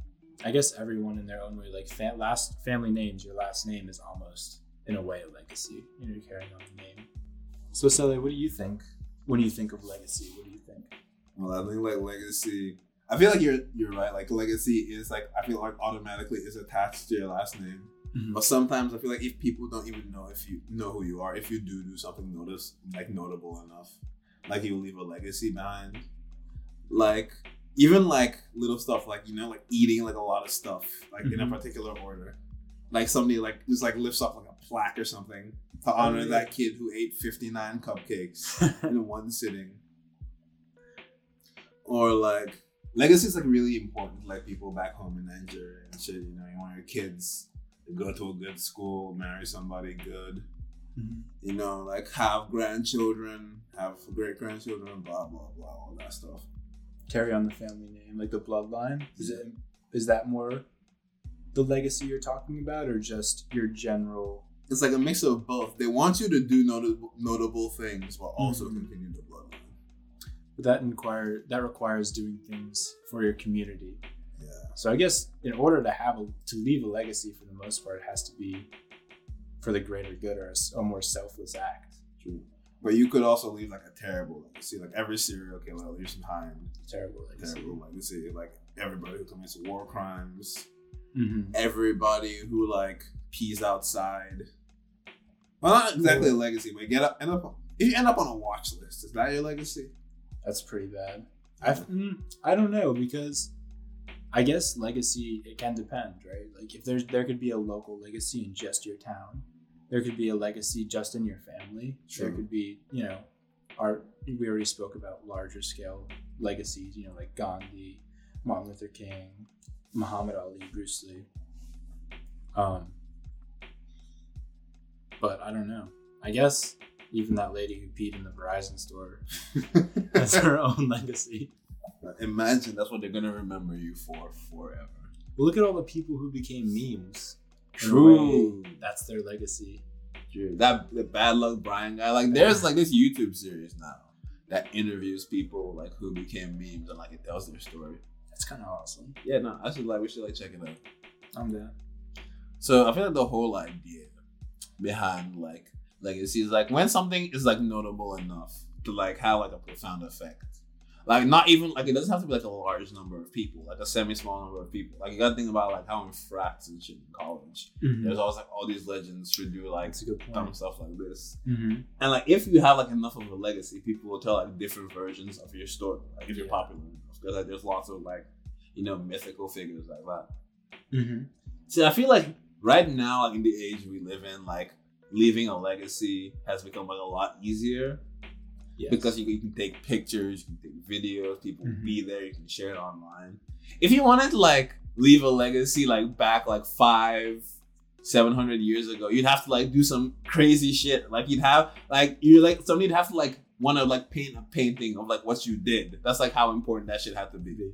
I guess everyone in their own way, like fa- last family names, your last name is almost in a way a legacy. You know, you're carrying on the name. So, Sally, what do you think when do you think of legacy? What do you think? Well, I think like legacy. I feel like you're you're right. Like legacy is like I feel like automatically is attached to your last name. But sometimes I feel like if people don't even know if you know who you are, if you do do something notice like notable enough, like you leave a legacy behind. Like even like little stuff like you know like eating like a lot of stuff like in a Mhm. particular order. Like somebody like just like lifts up like a plaque or something to honor yeah. that kid who ate fifty nine cupcakes in one sitting. Or like legacy is like really important. Like people back home in Nigeria and shit. You know, you want your kids go to a good school, marry somebody good. You know, like have grandchildren, have great grandchildren, blah blah blah, all that stuff. carry on the family name, like the bloodline. Is it is that more the legacy you're talking about, or just your general? It's like a mix of both. They want you to do notable notable things while also Mhm. continue the bloodline. That inquire that requires doing things for your community. So I guess in order to have a, to leave a legacy, for the most part, it has to be for the greater good or a more selfless act. True. But you could also leave like a terrible legacy. Like every serial killer leaves behind Terrible legacy. terrible legacy. Like everybody who commits war crimes, Mm-hmm. everybody who like pees outside. Well, not exactly a legacy, but get up end up if you end up on a watch list, is that your legacy? That's pretty bad. I mm, I don't know because I guess legacy it can depend, right? Like if there's there could be a local legacy in just your town, there could be a legacy just in your family. There could be you know, our we already spoke about larger scale legacies. You know, like Gandhi, Martin Luther King, Muhammad Ali, Bruce Lee. Um, but I don't know. I guess even that lady who peed in the Verizon store has her own legacy. Imagine that's what they're gonna remember you for forever. Look at all the people who became memes. True. That's their legacy. True. That the bad luck Brian guy. Like there's like this YouTube series now that interviews people like who became memes and like it tells their story. That's kind of awesome. Yeah, no, I should like we should like check it out. I'm down. So I feel like the whole idea behind like legacy is like when something is like notable enough to like have like a profound effect. Like not even like it doesn't have to be like a large number of people, like a semi-small number of people. Like you gotta think about like how in frats and shit in college. There's always like all these legends should do like That's a good dumb stuff like this. Mm-hmm. And like if you have like enough of a legacy, people will tell like different versions of your story. Like if you're popular enough. Because like there's lots of like, you know, mythical figures like that. Mm-hmm. See, I feel like right now, like in the age we live in, like leaving a legacy has become like a lot easier Yes. because you, you can take pictures, you can take videos, people will Mhm. be there, you can share it online. If you wanted to like leave a legacy like back like five, seven hundred years ago, you'd have to like do some crazy shit. Like you'd have like you're like somebody'd have to like want to like paint a painting of like what you did. That's like how important that shit had to be.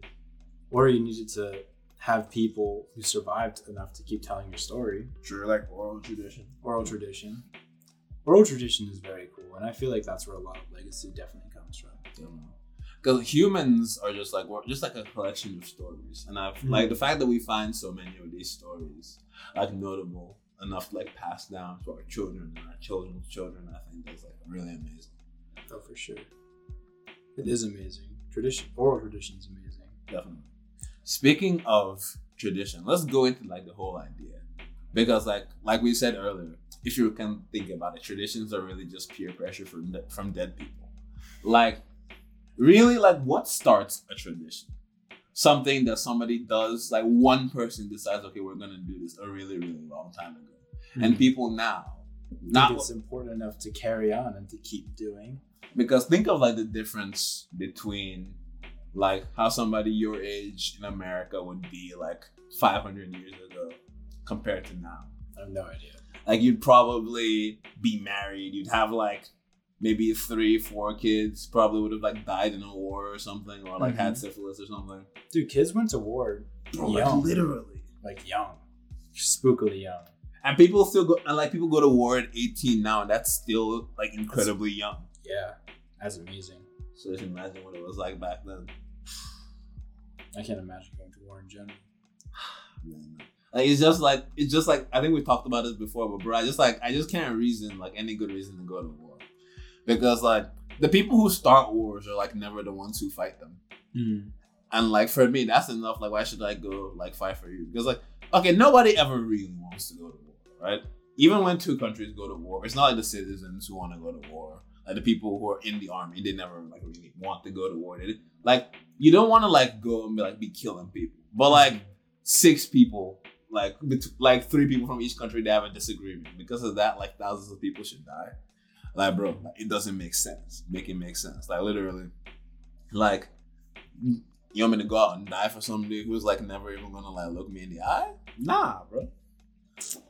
or you needed to have people who survived enough to keep telling your story. True, like oral tradition. Oral tradition. Oral tradition is very cool, and I feel like that's where a lot of legacy definitely comes from. Because humans are just like we're just like a collection of stories, and I've Mhm. like the fact that we find so many of these stories like notable enough to like pass down to our children and our children's children. I think that's like really amazing. Oh, for sure. It is amazing. Tradition, oral tradition is amazing. Definitely. Speaking of tradition, let's go into like the whole idea because like like we said earlier, if you can think about it, traditions are really just peer pressure from de- from dead people. Like really, like what starts a tradition? Something that somebody does, like one person decides, okay, we're gonna do this a really really long time ago, and hmm. people now. Not think it's important enough to carry on and to keep doing. because think of like the difference between like how somebody your age in America would be like 500 years ago compared to now. I have no idea. Like you'd probably be married, you'd have like maybe three, four kids, probably would have like died in a war or something, or like had Mhm. syphilis or something. Dude, kids went to war Like, young, literally. like young, spookily young. And people still go, and like people go to war at 18 now, and that's still like incredibly young. Yeah, that's amazing. So just imagine what it was like back then. I can't imagine going to war in general. Man. Like it's just like it's just like I think we talked about this before, but bro, I just like I just can't reason like any good reason to go to war, because like the people who start wars are like never the ones who fight them, hmm. and like for me that's enough. Like why should I go like fight for you? Because like okay, nobody ever really wants to go to war, right? Even when two countries go to war, it's not like the citizens who want to go to war. Like the people who are in the army, they never like really want to go to war. They, like you don't want to like go and be like be killing people, but like six people, like like three people from each country, they have a disagreement. Because of that, like thousands of people should die. Like, bro, like, it doesn't make sense. Make it make sense. Like literally, like you want me to go out and die for somebody who's like never even gonna like look me in the eye? Nah, bro.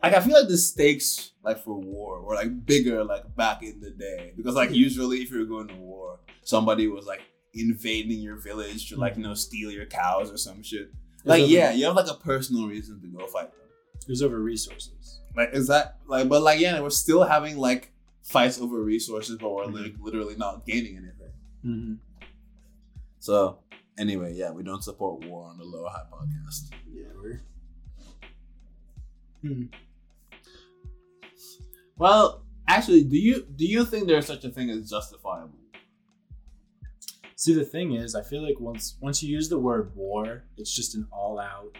Like I feel like the stakes like for war were like bigger like back in the day because like usually if you're going to war, somebody was like invading your village to like you know steal your cows or some shit. It's Like over- yeah, you have like a personal reason to go fight them. It was over resources. Like is that like but like yeah, we're still having like fights over resources, but we're Mhm. like literally not gaining anything. Mm-hmm. So anyway, yeah, we don't support war on the Lower High podcast. Yeah, we're. Well, actually, do you do you think there's such a thing as justifiable? See, the thing is, I feel like once once you use the word war, it's just an all-out,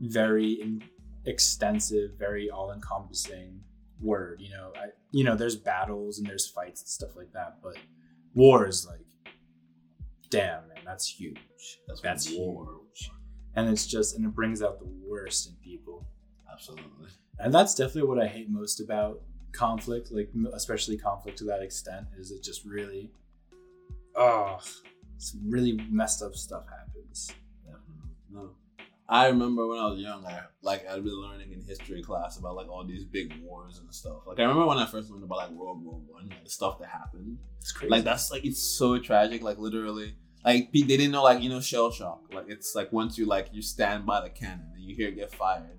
very in, extensive, very all-encompassing word. You know, I you know, there's battles and there's fights and stuff like that, but war is like, damn man, that's huge. That's That's war. huge, and it's just and it brings out the worst in people. Absolutely. and that's definitely what I hate most about conflict, like especially conflict to that extent, is it just really, oh, some really messed up stuff happens. No. I remember when I was younger, like I'd been learning in history class about like all these big wars and stuff. Like I remember when I first learned about like World War One, like, the stuff that happened. It's crazy. Like that's like it's so tragic. Like literally, like they didn't know like you know shell shock. Like it's like once you like you stand by the cannon and you hear it get fired,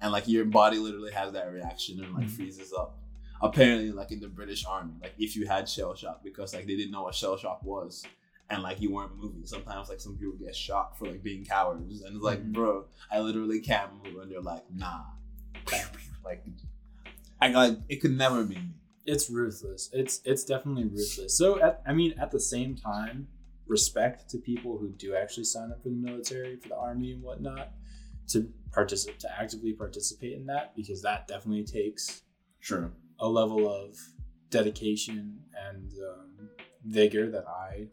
and like your body literally has that reaction and like Mhm. freezes up. Apparently, like in the British Army, like if you had shell shock because like they didn't know what shell shock was. And like you weren't moving. Sometimes like some people get shot for like being cowards, and it's like, Mhm. bro, I literally can't move, and they're like, nah, like, I like it could never be me. it's ruthless. It's it's definitely ruthless. So at, I mean, at the same time, respect to people who do actually sign up for the military, for the army and whatnot, to participate, to actively participate in that, because that definitely takes Sure. A level of dedication and um, vigor that I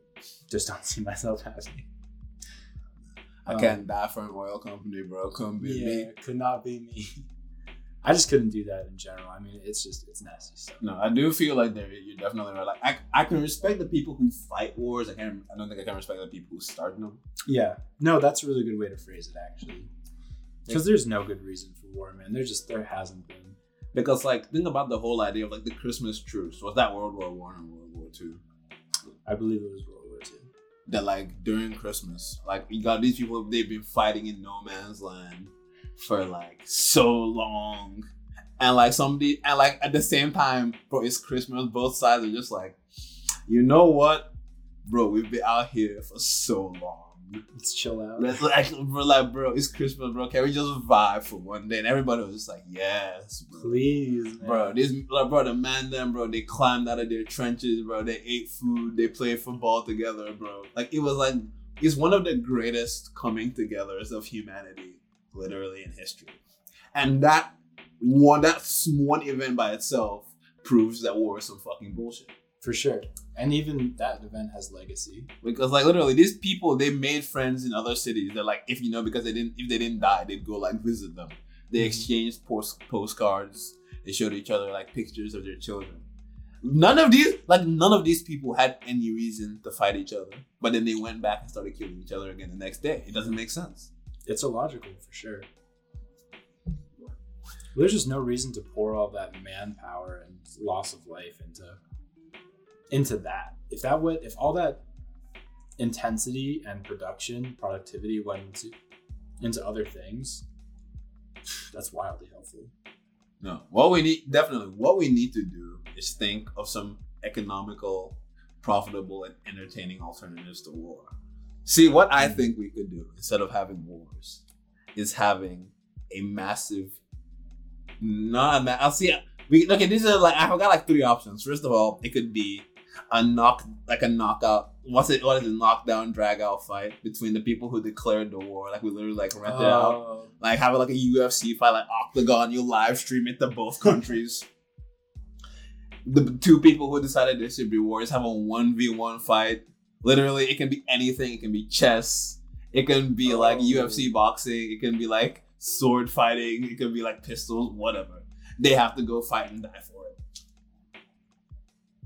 just don't see myself having. I Um, can't die for an oil company, bro. Couldn't be yeah, me. it could not be me. I just couldn't do that in general. I mean, it's just it's nasty stuff. No, I do feel like there. You're definitely right. Like I, I can respect the people who fight wars. I can't. I don't think I can respect the people who start them. Yeah, no, that's a really good way to phrase it, actually. Because there's no good reason for war, man. There just there hasn't been. Because like think about the whole idea of like the Christmas truce. Was that World War One or World War Two? I believe it was World War Two. That like during Christmas, like you got these people. They've been fighting in no man's land for like so long, and like somebody, and like at the same time, bro, it's Christmas. Both sides are just like, you know what, bro? We've been out here for so long. Let's chill out. Let's like, bro, like, bro, it's Christmas, bro. Can we just vibe for one day? And everybody was just like, yes, bro. Please, man. Bro, this like, bro, the man them, bro, they climbed out of their trenches, bro. They ate food, they played football together, bro. Like it was like it's one of the greatest coming togethers of humanity, literally in history. And that one that one event by itself proves that war is some fucking bullshit. for sure. And even that event has legacy. Because like literally these people they made friends in other cities. They're like if you know because they didn't if they didn't die, they'd go like visit them. They Mhm. exchanged post postcards. They showed each other like pictures of their children. None of these like none of these people had any reason to fight each other. But then they went back and started killing each other again the next day. It doesn't make sense. It's illogical for sure. There's just no reason to pour all that manpower and loss of life into into that. If that would if all that intensity and production, productivity went into into other things, that's wildly helpful. No. What we need definitely what we need to do is think of some economical, profitable, and entertaining alternatives to war. See, what I mm. think we could do instead of having wars is having a massive not a ma- I'll see we okay, these are like I forgot like three options. First of all, it could be a knock like a knockout what's it what is it knockdown drag out fight between the people who declared the war. Like we literally like rented it out Oh, like have like a UFC fight, like Octagon. You live stream it to both countries. the two people who decided there should be wars have a one v one fight. Literally, it can be anything. It can be chess. It can be like Oh. UFC boxing. It can be like sword fighting. It can be like pistols. Whatever. They have to go fight and die for it.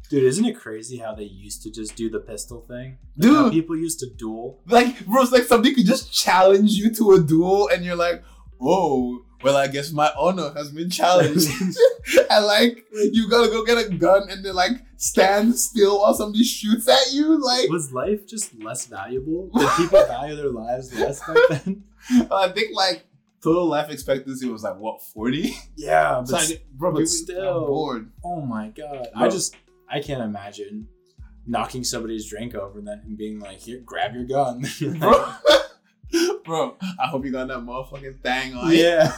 Dude, isn't it crazy how they used to just do the pistol thing? Like how Dude. people used to duel. Like, bro, it's like somebody could just challenge you to a duel, and you're like, "Oh, well, I guess my honor has been challenged. and like, you gotta go get a gun and then like stand still while somebody shoots at you. Like, Was life just less valuable? Did people value their lives less back then? I think like total life expectancy was like what forty. Yeah, So I get- bro, but people still. bored. oh my god. Bro. I just I can't imagine knocking somebody's drink over and then being like, "Here, grab your gun." bro. bro, I hope you got that motherfucking thing on. yeah.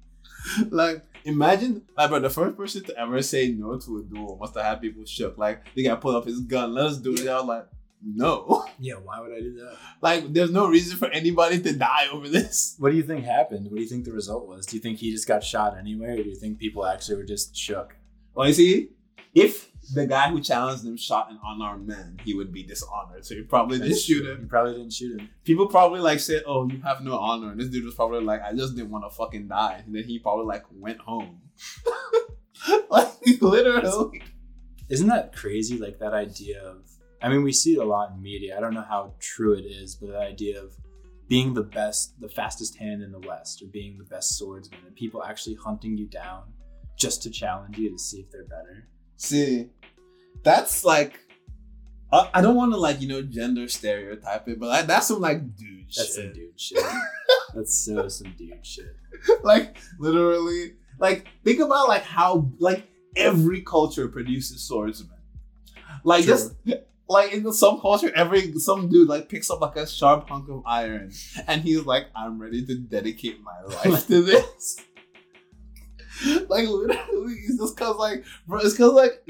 like, imagine, like, bro, the first person to ever say no to a duel must have had people shook. Like, the guy pulled up his gun, let us do it. I was like, no. Yeah, why would I do that? Like, there's no reason for anybody to die over this. What do you think happened? What do you think the result was? Do you think he just got shot anyway, or do you think people actually were just shook? Well, you see, if the guy who challenged him shot an unarmed man, he would be dishonored. So he probably didn't shoot him. He probably didn't shoot him. People probably like said, "Oh, you have no honor," and this dude was probably like, "I just didn't want to fucking die," and then he probably like went home. like literally. Isn't that crazy? Like that idea of, I mean, we see it a lot in media. I don't know how true it is, but the idea of being the best, the fastest hand in the West, or being the best swordsman, and people actually hunting you down just to challenge you to see if they're better. See, that's like, I, I don't want to like you know gender stereotype it, but like, that's some like dude shit. That's some shit. dude shit. That's so some dude shit. like literally, like think about like how like every culture produces swordsmen. Like True. just like in some culture, every some dude like picks up like a sharp hunk of iron, and he's like, "I'm ready to dedicate my life to this." like literally, it's just cause like, bro, it's cause like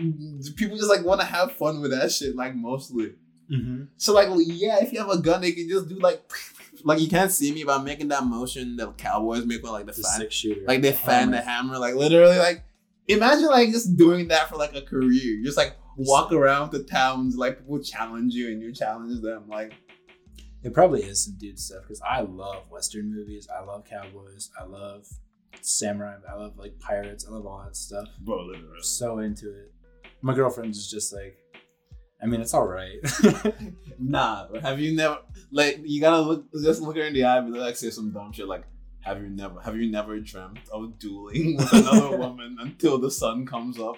people just like want to have fun with that shit. Like mostly. Mm-hmm. So like, yeah, if you have a gun, they can just do like, like you can't see me, but I'm making that motion that cowboys make with like the The fan, six shooter. like they fan the hammer, like literally, like imagine like just doing that for like a career. Just like walk around the towns, like people challenge you and you challenge them, like It probably is some dude stuff because I love Western movies. I love cowboys. I love samurai. I love like pirates. I love all that stuff. bro, literally. so into it. My girlfriend is just like, I mean, it's all right. Nah, but have you never like you gotta look just look her in the eye and like say some dumb shit like have you never have you never dreamt of dueling with another woman until the sun comes up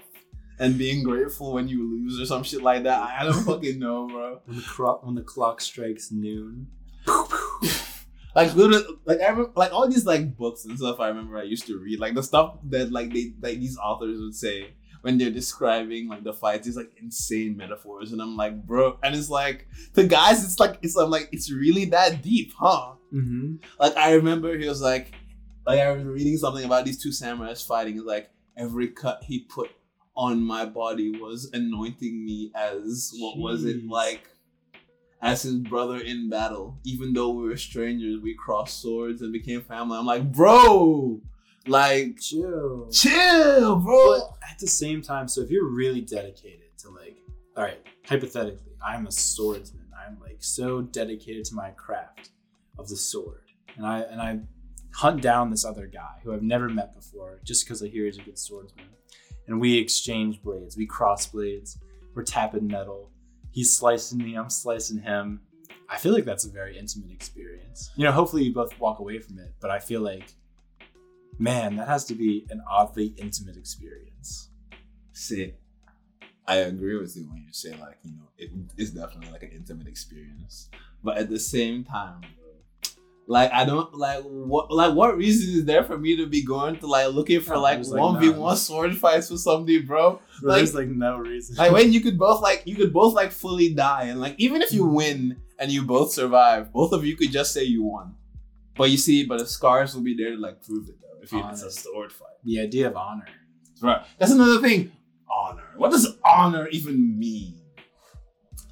and being grateful when you lose or some shit like that? I don't fucking know, bro. when the clock when the clock strikes noon. Like literally, like I remember, like all these like books and stuff. I remember I used to read like the stuff that like they like these authors would say when they're describing like the fights. These like insane metaphors, and I'm like, bro, and it's like the guys, it's like it's I'm like it's really that deep, huh? Mm-hmm. Like I remember he was like, like I was reading something about these two samurais fighting. It's like every cut he put on my body was anointing me as what was it like as his brother in battle. Even though we were strangers, we crossed swords and became family. I'm like, bro, like Chill. chill, bro. But at the same time, so if you're really dedicated to like, all right, hypothetically, I'm a swordsman. I'm like so dedicated to my craft of the sword, and I and I hunt down this other guy who I've never met before just because I hear he's a good swordsman, and we exchange blades. We cross blades. We're tapping metal. He's slicing me. I'm slicing him. I feel like that's a very intimate experience. You know, hopefully you both walk away from it, but I feel like, man, that has to be an oddly intimate experience. See, I agree with you when you say like you know it is definitely like an intimate experience, but at the same time, like I don't like what like what reason is there for me to be going to like looking for like one v one sword fights with somebody, bro? Bro, Like- there's like no reason. Like when you could both like you could both like fully die and like even if you mm. win and you both survive, both of you could just say you won. But you see, but the scars will be there to like prove it though. If you, it's a sword fight. the idea of honor. Right. That's another thing. Honor. What does honor even mean?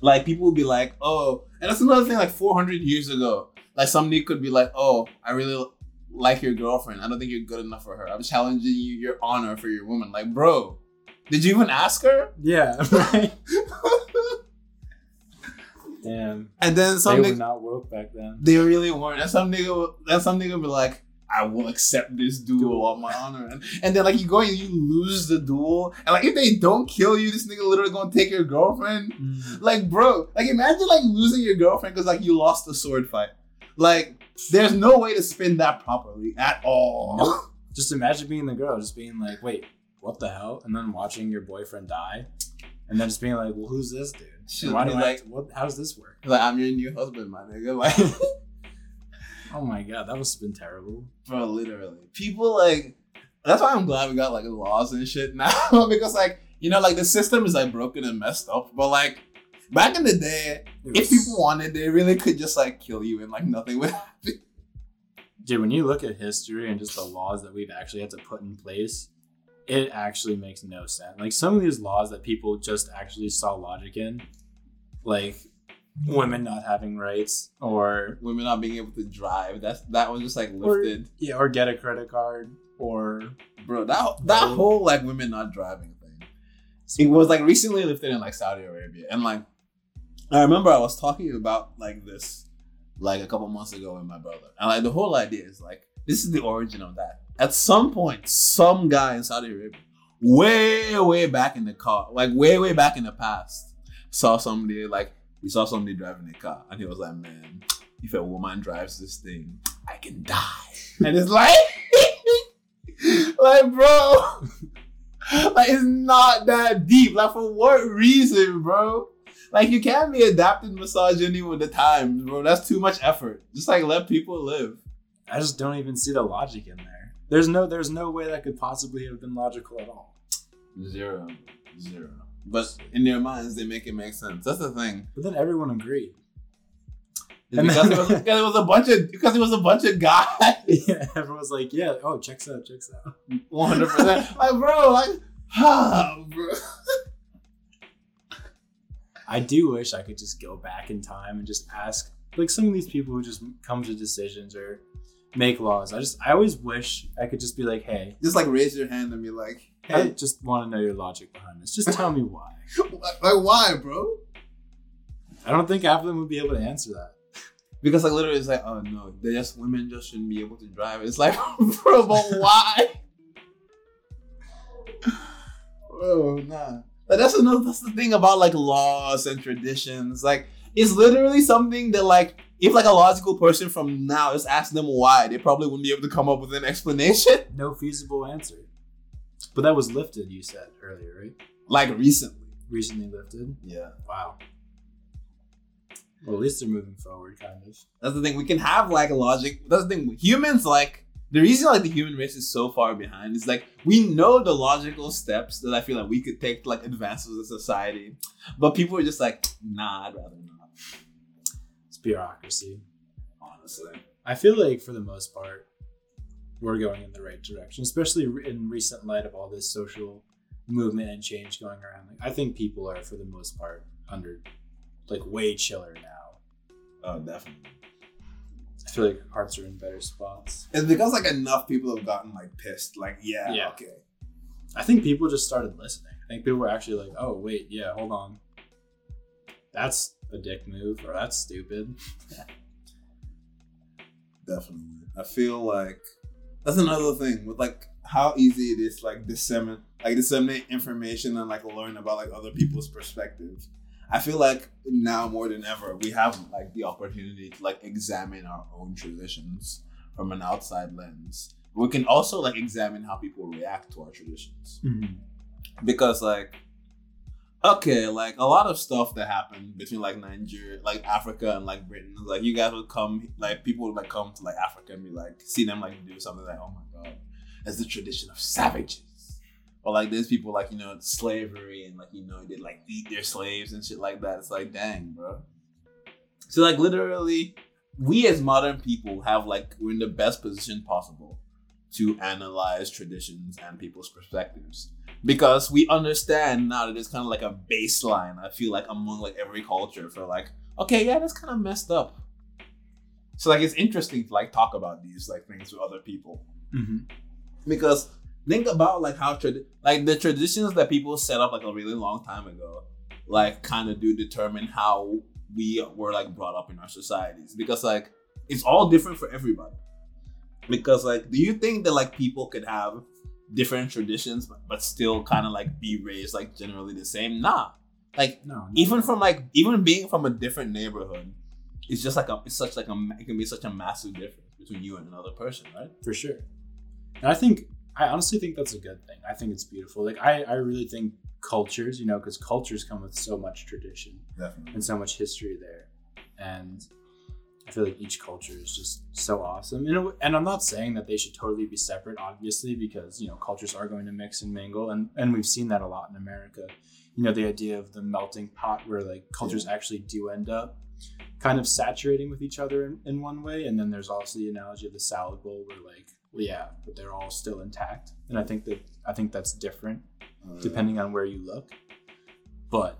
Like people will be like, oh, and that's another thing. Like 400 years ago, like somebody could be like, oh, I really like your girlfriend. I don't think you're good enough for her. I'm challenging you your honor for your woman. Like, bro, did you even ask her? Yeah, right. Damn, and then they some were nigga, not woke back then. they really weren't. And some nigga, and some nigga be like. I will accept this duel on my honor, and, and then like you go and you lose the duel, and like if they don't kill you, this nigga literally gonna take your girlfriend. Mm. Like, bro, like imagine like losing your girlfriend because like you lost the sword fight. Like, there's no way to spin that properly at all. Just imagine being the girl, just being like, wait, what the hell? And then watching your boyfriend die, and then just being like, well, who's this dude? She And why do I like- what? How does this work? Like I'm your new husband, my nigga. Like, Oh my god, that must have been terrible. bro, literally, people like. That's why I'm glad we got like laws and shit now because like you know like the system is like broken and messed up. But like back in the day, if people wanted, they really could just like kill you and like nothing would happen. Dude, when you look at history and just the laws that we've actually had to put in place, it actually makes no sense. Like some of these laws that people just actually saw logic in, like women not having rights or Women not being able to drive. That's that was just like Or- lifted, yeah, or get a credit card or bro. That that whole like women not driving thing. It was like recently lifted in like Saudi Arabia, and like I remember I was talking about like this like a couple months ago with my brother, and like the whole idea is like this is the origin of that. At some point, some guy in Saudi Arabia, way way back in the car, like way way back in the past, saw somebody like he saw somebody driving a car, and he was like, man, if a woman drives this thing, I can die, and it's like. like bro like it's not that deep. Like for what reason, bro? Like you can't be adapting misogyny with the times, bro. That's too much effort. Just like let people live. I just don't even see the logic in there. There's no there's no way that could possibly have been logical at all. Zero. Zero. But in their minds they make it make sense. That's the thing. But then everyone agreed. And because, then- it was, because it was a bunch of because it was a bunch of guys. Yeah, everyone's like, yeah, oh, checks out, checks out. One hundred percent. Like bro, like ah, bro. I do wish I could just go back in time and just ask, like some of these people who just come to decisions or make laws. I just, I always wish I could just be like, hey, Just like raise your hand and be like, I just want to know your logic behind this. Just tell me why. like why, bro? I don't think half of them would be able to answer that. Because like literally, it's like, oh no, they just women just shouldn't be able to drive. It's like, bro, but why? bro, nah. Like that's another. That's the thing about like laws and traditions. Like it's literally something that like if like a logical person from now just ask them why, they probably wouldn't be able to come up with an explanation. No feasible answer. But that was lifted, you said earlier, right? Like recently. Recently lifted. Yeah. Wow. Well, at least they're moving forward, kind of. That's the thing. We can have like logic. That's the thing. Humans like the reason like the human race is so far behind is like we know the logical steps that I feel like we could take to like advance as a society, but people are just like, nah, I'd rather not. It's bureaucracy. Honestly, I feel like for the most part, we're going in the right direction, especially in recent light of all this social movement and change going around. Like, I think people are, for the most part, under like way chiller now. oh definitely. I feel like hearts are in better spots. It's because like enough people have gotten like pissed. Like, yeah, Yeah. okay. I think people just started listening. I think people were actually like, "Oh wait, yeah, hold on, that's a dick move, or that's stupid." Definitely. I feel like that's another thing with like how easy it is like disseminate like disseminate information and like learn about like other people's perspectives. I feel like now more than ever we have like the opportunity to like examine our own traditions from an outside lens. We can also like examine how people react to our traditions. Mm-hmm. Because like okay like a lot of stuff that happened between like nigeria like africa and like britain like you guys would come like people would like come to like africa and be like see them like do something like oh my god that's the tradition of savages or like there's people like you know slavery and like you know they like eat their slaves and shit like that. It's like dang bro. So like literally we as modern people have like we're in the best position possible to analyze traditions and people's perspectives. Because we understand now that it's kind of like a baseline i feel like among like every culture for like okay yeah that's kind of messed up. So like it's interesting to like talk about these like things with other people. Mm-hmm. because think about like how trad- like the traditions that people set up like a really long time ago like kind of do determine how we were like brought up in our societies. Because like it's all different for everybody. Because like do you think that like people could have different traditions but, but still kind of like be raised like generally the same? Nah. Like No, no. even from like even being from a different neighborhood it's just like a it's such like a it can be such a massive difference between you and another person right? For sure. And I think I honestly think that's a good thing. I think it's beautiful. Like I, I really think cultures, you know, because cultures come with so much tradition Definitely. and so much history there, and I feel like each culture is just so awesome. And, it- and I'm not saying that they should totally be separate, obviously, because you know cultures are going to mix and mingle, and and we've seen that a lot in America. You know, the idea of the melting pot, where like cultures actually do end up kind of saturating with each other in, in one way, and then there's also the analogy of the salad bowl, where like, yeah, but they're all still intact, and I think that I think that's different Uh, depending on where you look. But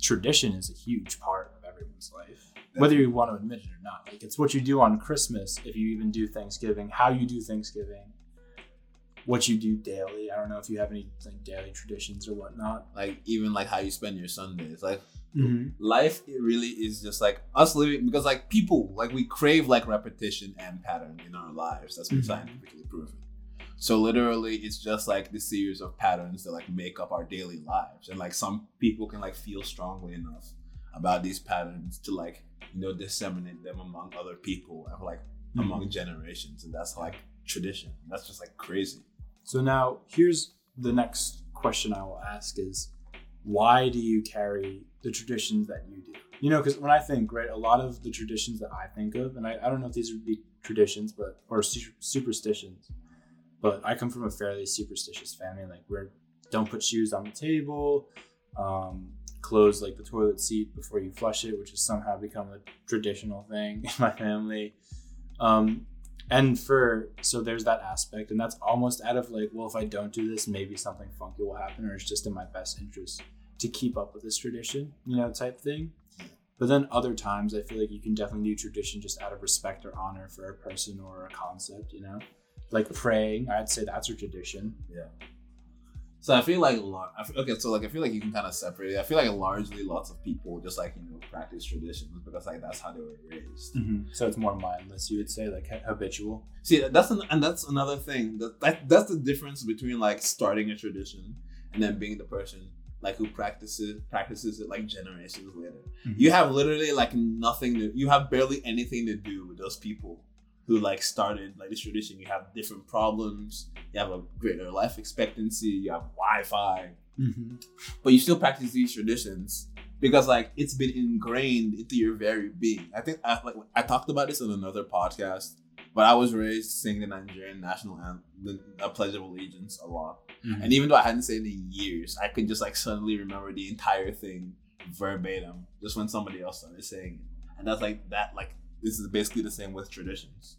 tradition is a huge part of everyone's life, whether you want to admit it or not. Like it's what you do on Christmas, if you even do Thanksgiving, how you do Thanksgiving, what you do daily. I don't know if you have any like daily traditions or whatnot. like even like how you spend your Sundays. Like Mm-hmm. life it really is just like us living because like people like we crave like repetition and pattern in our lives that's been Mhm. scientifically proven so literally it's just like the series of patterns that like make up our daily lives and like some people can like feel strongly enough about these patterns to like you know disseminate them among other people and like Mm-hmm. among generations and that's like tradition that's just like crazy So now here's the next question I will ask is why do you carry the traditions that you do? You know, because when I think, right, a lot of the traditions that I think of, and I, I don't know if these would be traditions, but or su- superstitions, but I come from a fairly superstitious family. Like we're don't put shoes on the table, um, close like the toilet seat before you flush it, which has somehow become a traditional thing in my family. Um, and for so there's that aspect and that's almost out of like well if i don't do this maybe something funky will happen or it's just in my best interest to keep up with this tradition you know type thing but then other times i feel like you can definitely do tradition just out of respect or honor for a person or a concept you know like praying i'd say that's a tradition Yeah. So I feel like lar- I feel, okay, so like I feel like you can kind of separate it. I feel like largely lots of people just like you know practice traditions because like that's how they were raised. Mm-hmm. so it's more mindless you would say like habitual See, that's an, and that's another thing that, that that's the difference between like starting a tradition and then being the person like who practices practices it like generations later. Mhm. You have literally like nothing to you have barely anything to do with those people who like started like this tradition. You have different problems. You have a greater life expectancy. You have Wi-Fi, mm-hmm. but you still practice these traditions because like it's been ingrained into your very being. I think I, like I talked about this in another podcast, but I was raised singing the Nigerian national anthem, the Pledge of Allegiance a lot, mm-hmm. and even though I hadn't said it in years, I could just like suddenly remember the entire thing verbatim just when somebody else started saying it, and that's like that like this is basically the same with traditions.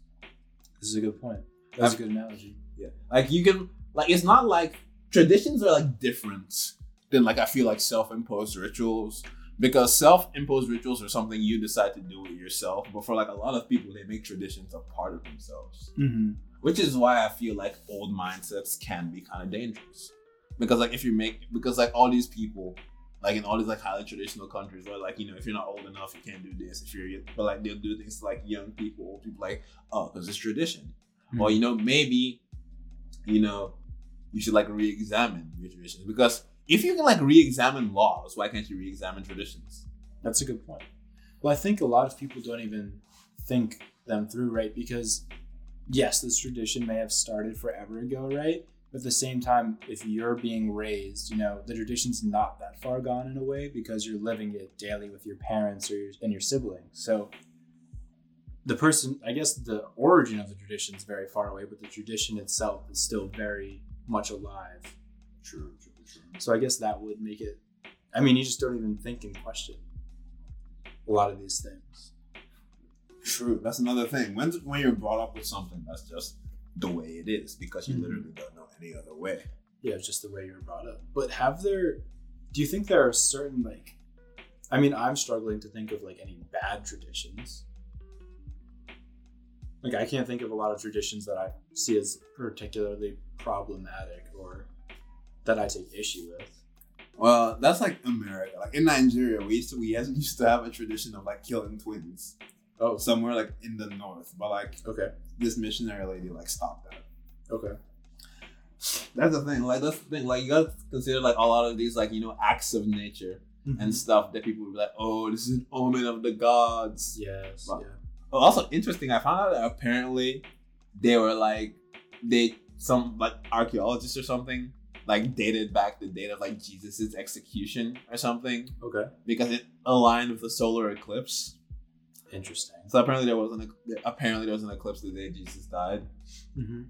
this is a good point. That's a good analogy. Yeah. Like you can like it's not like traditions are like different than like I feel like self-imposed rituals because self-imposed rituals are something you decide to do it yourself. But for like a lot of people, they make traditions a part of themselves, mm-hmm. which is why I feel like old mindsets can be kind of dangerous. Because like if you make because like all these people. Like in all these like highly traditional countries, where like you know if you're not old enough, you can't do this. If you're, but like they'll do things to like young people, old people, like oh, because it's tradition or you know maybe you know you should like re-examine your traditions because if you can like re-examine laws why can't you re-examine traditions That's a good point. Well, I think a lot of people don't even think them through, right? Because yes, this tradition may have started forever ago, right? But at the same time, if you're being raised, you know, the tradition's not that far gone in a way because you're living it daily with your parents or your, and your siblings. So the person, I guess the origin of the tradition is very far away, but the tradition itself is still very much alive. true true true So I guess that would make it. I mean, you just don't even think and question a lot of these things. true that's another thing when when you're brought up with something that's just the way it is because you Mhm. literally don't know any other way Yeah, it's just the way you were brought up. But have there? Do you think there are certain like? I mean, I'm struggling to think of like any bad traditions. Like I can't think of a lot of traditions that I see as particularly problematic or that I take issue with. well that's like america like in nigeria we used to we used to have a tradition of like killing twins Oh, somewhere like in the north but like okay, this missionary lady like stopped that okay. That's the thing. Like that's the thing. Like you gotta consider like a lot of these like you know acts of nature Mm-hmm. and stuff that people would be like, oh, this is an omen of the gods. yes, Wow. yeah. Oh, also interesting. I found out that apparently they were like they some like archaeologists or something like dated back the date of like Jesus's execution or something Okay. because it aligned with the solar eclipse. Interesting. So apparently there was an apparently there was an eclipse the day Jesus died, Mm-hmm.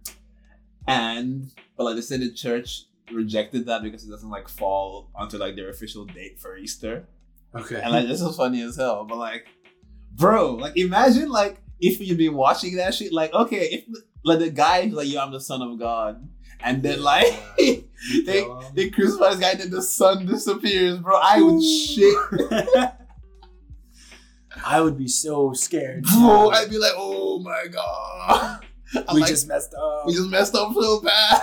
and but like they said the church rejected that because it doesn't like fall onto like their official date for Easter, Okay. and like this is funny as hell. But like, bro, like imagine like if you'd been watching that shit, like okay, if like the guy like, yo, I'm the son of God, and then like. You they kill 'em? Um, they crucify this guy, and then the sun disappears, bro. I would shit, I would be so scared. bro. I'd be like, oh my god, I'm we like, just messed up. we just messed up so bad.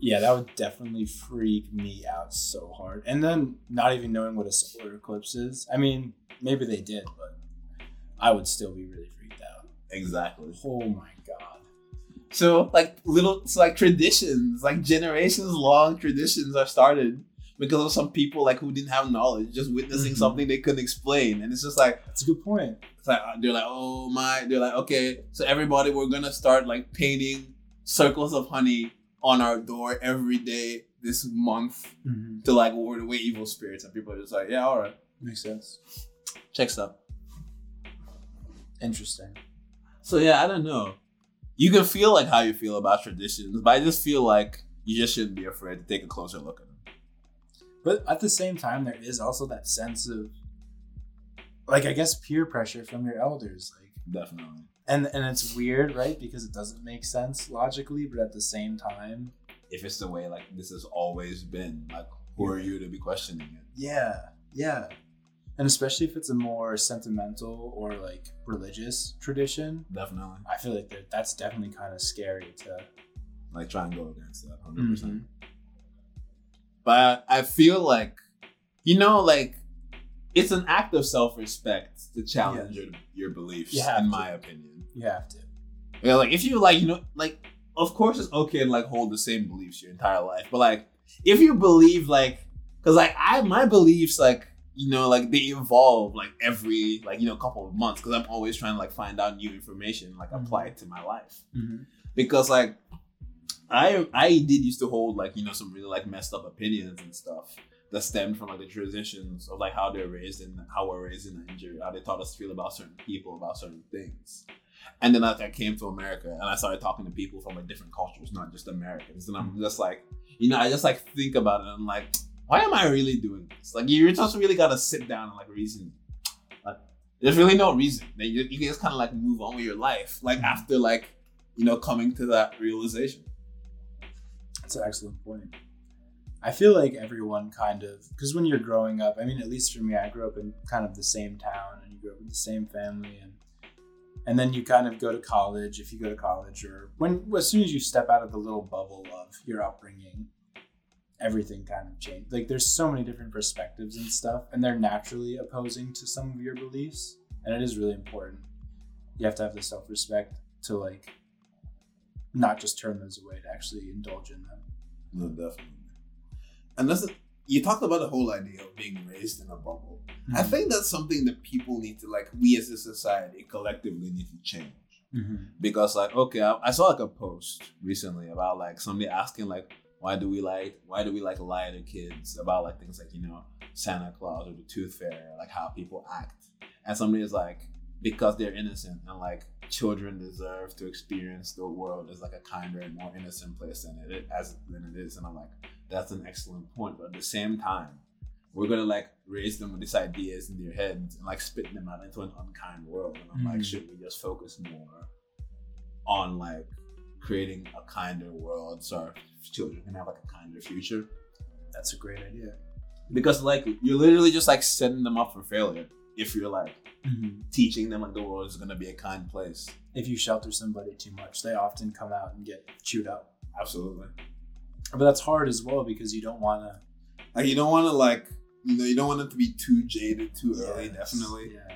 yeah, that would definitely freak me out so hard. And then not even knowing what a solar eclipse is. I mean, maybe they did, but I would still be really freaked out. Exactly. Oh my god. So like little, it's like traditions, like generations long traditions are started because of some people like who didn't have knowledge, just witnessing Mhm. something they couldn't explain, and it's just like That's a good point. it's like they're like, oh my, they're like, okay, so everybody, we're gonna start like painting circles of honey on our door every day this month Mm-hmm. to like ward away evil spirits, and people are just like, yeah, all right, Makes sense. checks up. Interesting. So yeah, I don't know. You can feel like how you feel about traditions, but I just feel like you just shouldn't be afraid to take a closer look at them. But at the same time, there is also that sense of, like, I guess peer pressure from your elders. Like, Definitely. and and it's weird, right? Because it doesn't make sense logically, but at the same time, If it's the way like this has always been, like who are you to be questioning it? yeah, yeah. And especially if it's a more sentimental or like religious tradition, Definitely. I feel like that's definitely kind of scary to. Like try and go against that 100%. Mhm. But I feel like, you know, like it's an act of self-respect to challenge your, your beliefs, You in to. my opinion. You have to. Yeah, like if you like, you know, like of course it's okay to like hold the same beliefs your entire life, but like if you believe like, cause like I my beliefs like you know like they evolve like every like you know couple of months because I'm always trying to like find out new information like Mhm. apply it to my life Mm-hmm. because like I I did used to hold like you know some really like messed up opinions and stuff that stemmed from like the traditions of like how they're raised and how we're raised in Nigeria, how they taught us to feel about certain people, about certain things. And then like I came to America and I started talking to people from like different cultures, not just Americans. And I'm just like, you know, I just like think about it and I'm like, why am I really doing this? Like you just really gotta sit down and like reason. Like there's really no reason. Like, you, you can just kind of like move on with your life. Like mm-hmm. after like, you know, coming to that realization. That's an excellent point. I feel like everyone kind of because when you're growing up, I mean, at least for me, I grew up in kind of the same town, and you grew up in the same family, and and then you kind of go to college if you go to college, or when as soon as you step out of the little bubble of your upbringing, everything kind of changed. Like there's so many different perspectives and stuff, and they're naturally opposing to some of your beliefs, and it is really important. You have to have the self respect to like not just turn those away to actually indulge in them. No, definitely. And that's you talked about the whole idea of being raised in a bubble. I think that's something that people need to like. We as a society collectively need to change Mm-hmm. because, like, okay, I, I saw like a post recently about like somebody asking like, why do we like why do we like lie to kids about like things like you know Santa Claus or the Tooth Fairy, like how people act, and somebody is like because they're innocent and like children deserve to experience the world as like a kinder and more innocent place than it as than it is, and I'm like that's an excellent point, but at the same time, we're gonna like raise them with these ideas in their heads and like spit them out into an unkind world. And I'm like, Mhm. should we just focus more on like creating a kinder world so our children can have like a kinder future? That's a great idea. Because like you're literally just like setting them up for failure if you're like Mm-hmm. teaching them like the world is gonna be a kind place. If you shelter somebody too much, they often come out and get chewed up. Absolutely. But that's hard as well because you don't want to. Like you don't want to like you know you don't want it to be too jaded too early. Definitely. Yeah.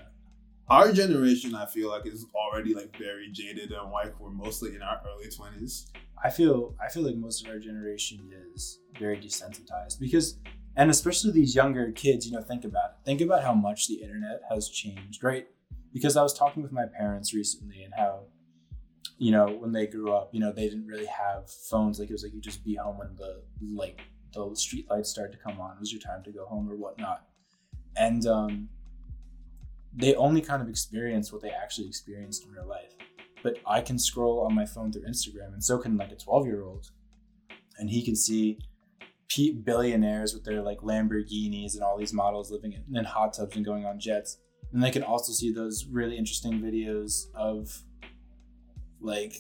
Our generation i feel like is already like very jaded and like we're mostly in our early 20s I feel I feel like most of our generation is very desensitized because and especially these younger kids, you know, think about it. Think about how much the internet has changed, right? Because I was talking with my parents recently and how you know, when they grew up, you know, they didn't really have phones. Like it was like you just be home when the like the street lights started to come on. It was your time to go home or whatnot. And um, they only kind of experience what they actually experienced in real life. But I can scroll on my phone through Instagram, and so can like a 12 year old, and he can see billionaires with their like Lamborghinis and all these models living in, in hot tubs and going on jets. And they can also see those really interesting videos of like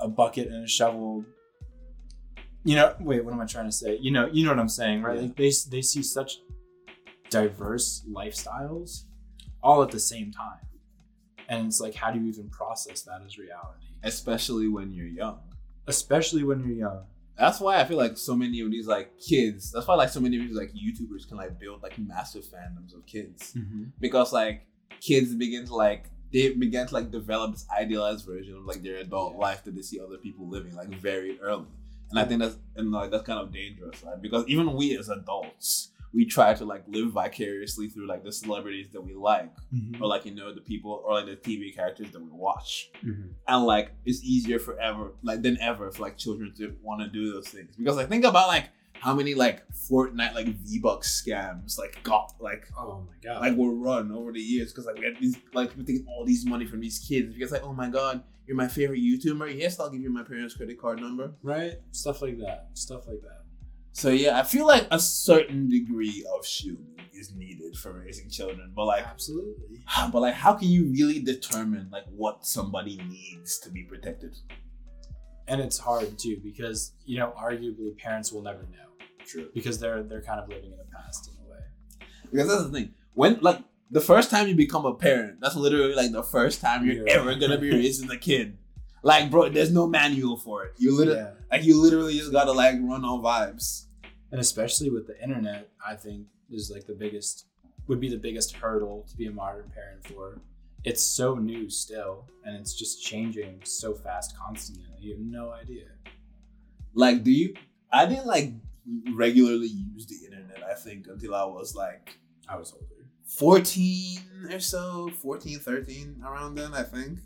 a bucket and a shovel. You know, wait, what am I trying to say? You know, you know what I'm saying, right? Yeah. Like they they see such diverse lifestyles all at the same time. And it's like, how do you even process that as reality? Especially when you're young. Especially when you're young. That's why I feel like so many of these like kids. That's why like so many of these like YouTubers can like build like massive fandoms of kids Mm-hmm. because like kids begin to like they begin to like develop this idealized version of like their adult Yeah. life that they see other people living like very early. And I think that's and like that's kind of dangerous, right? Because even we as adults, we try to like live vicariously through like the celebrities that we like, Mm-hmm. or like you know the people or like the TV characters that we watch. Mm-hmm. and like it's easier forever like than ever for like children to want to do those things because like think about like how many like Fortnite like V Bucks scams like got like Oh my god. like were run over the years because like we had these like people taking all these money from these kids because like oh my god you're my favorite YouTuber yes I'll give you my parents credit card number right? Stuff like that. Stuff like that. So yeah I feel like a certain degree of shielding is needed for raising children but like Absolutely. but like how can you really determine like what somebody needs to be protected And it's hard too because you know, arguably, parents will never know true because they're they're kind of living in the past in a way. Because that's the thing. When like the first time you become a parent, that's literally like the first time you're Yeah. ever gonna be raising a kid. Like, bro, there's no manual for it. You literally Yeah. like you literally just gotta like run on vibes. And especially with the internet, I think is like the biggest would be the biggest hurdle to be a modern parent for. It's so new still, and it's just changing so fast constantly. You have no idea. Like, do you I didn't like regularly use the internet, I think, until I was like I was older. 14 or so, 14, 13, around then, I think.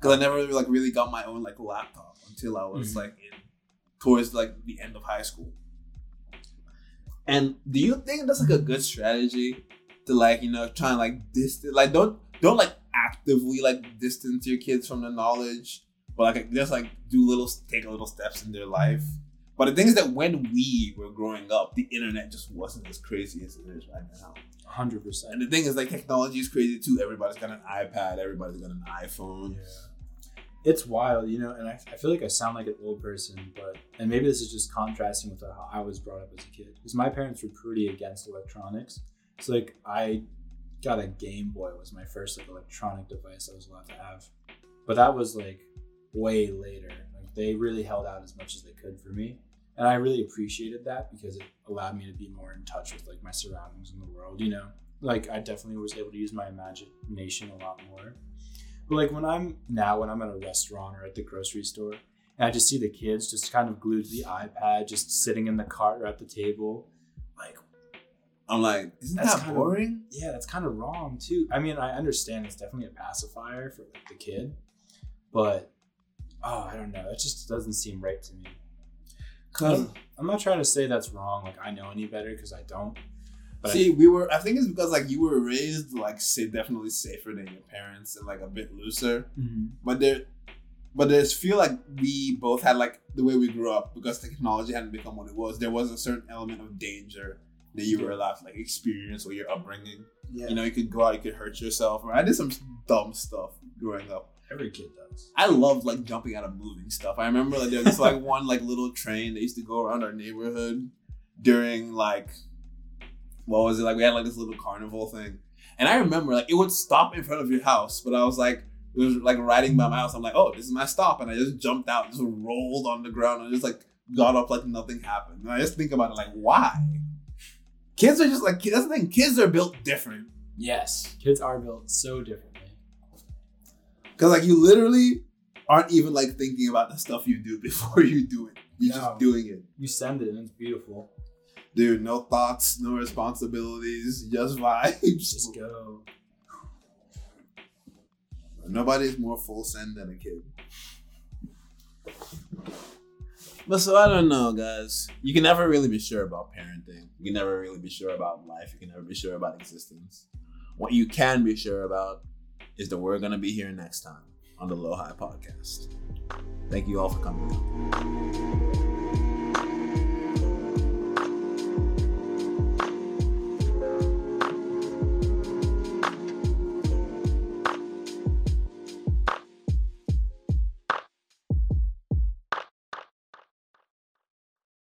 Because I never really, like really got my own like laptop until I was Mhm. like in towards like the end of high school. And do you think that's like a good strategy to like you know try and like distance like don't don't like actively like distance your kids from the knowledge, but like just like do little take little steps in their life. But the thing is that when we were growing up, the internet just wasn't as crazy as it is right now. hundred percent. And the thing is, like, technology is crazy too. Everybody's got an iPad. Everybody's got an iPhone. It's wild, you know, and I, I feel like I sound like an old person, but and maybe this is just contrasting with how I was brought up as a kid. Because my parents were pretty against electronics. So like I got a Game Boy was my first like electronic device I was allowed to have. But that was like way later. Like they really held out as much as they could for me. And I really appreciated that because it allowed me to be more in touch with like my surroundings in the world, you know. Like I definitely was able to use my imagination a lot more. But like when I'm now when I'm at a restaurant or at the grocery store and I just see the kids just kind of glued to the iPad, just sitting in the cart or at the table, like I'm like, isn't That's that kind of- boring? yeah, that's kind of wrong too. I mean, I understand it's definitely a pacifier for like the kid, but oh, I don't know. It just doesn't seem right to me. Cause I'm, I'm not trying to say that's wrong. Like I know any better because I don't. But I- see, we were. I think it's because like you were raised like say definitely safer than your parents and like a bit looser. Mhm. But there, but there's feel like we both had like the way we grew up because technology hadn't become what it was. There was a certain element of danger that you were allowed to like experience or your upbringing. yeah, You know, you could go out, you could hurt yourself. Or I did some dumb stuff growing up. every kid does. I loved like jumping out of moving stuff. I remember like there was like one like little train that used to go around our neighborhood during like what was it like we had like this little carnival thing. And I remember like it would stop in front of your house, but I was like it was like riding by my house. I'm like, oh, this is my stop, and I just jumped out, just rolled on the ground, and just like got up like nothing happened. And I just think about it like, why? Kids are just like that's the thing. Kids are built different Yes, kids are built so differently. because like you literally aren't even like thinking about the stuff you do before you do it. You're No. just doing it. You send it and it's beautiful. Dude, no thoughts, no responsibilities, just vibes. Just go. Nobody's more full send than a kid. But so I don't know, guys. You can never really be sure about parenting. You can never really be sure about life. You can never be sure about existence. What you can be sure about is that we're gonna be here next time on the Low High Podcast. Thank you all for coming.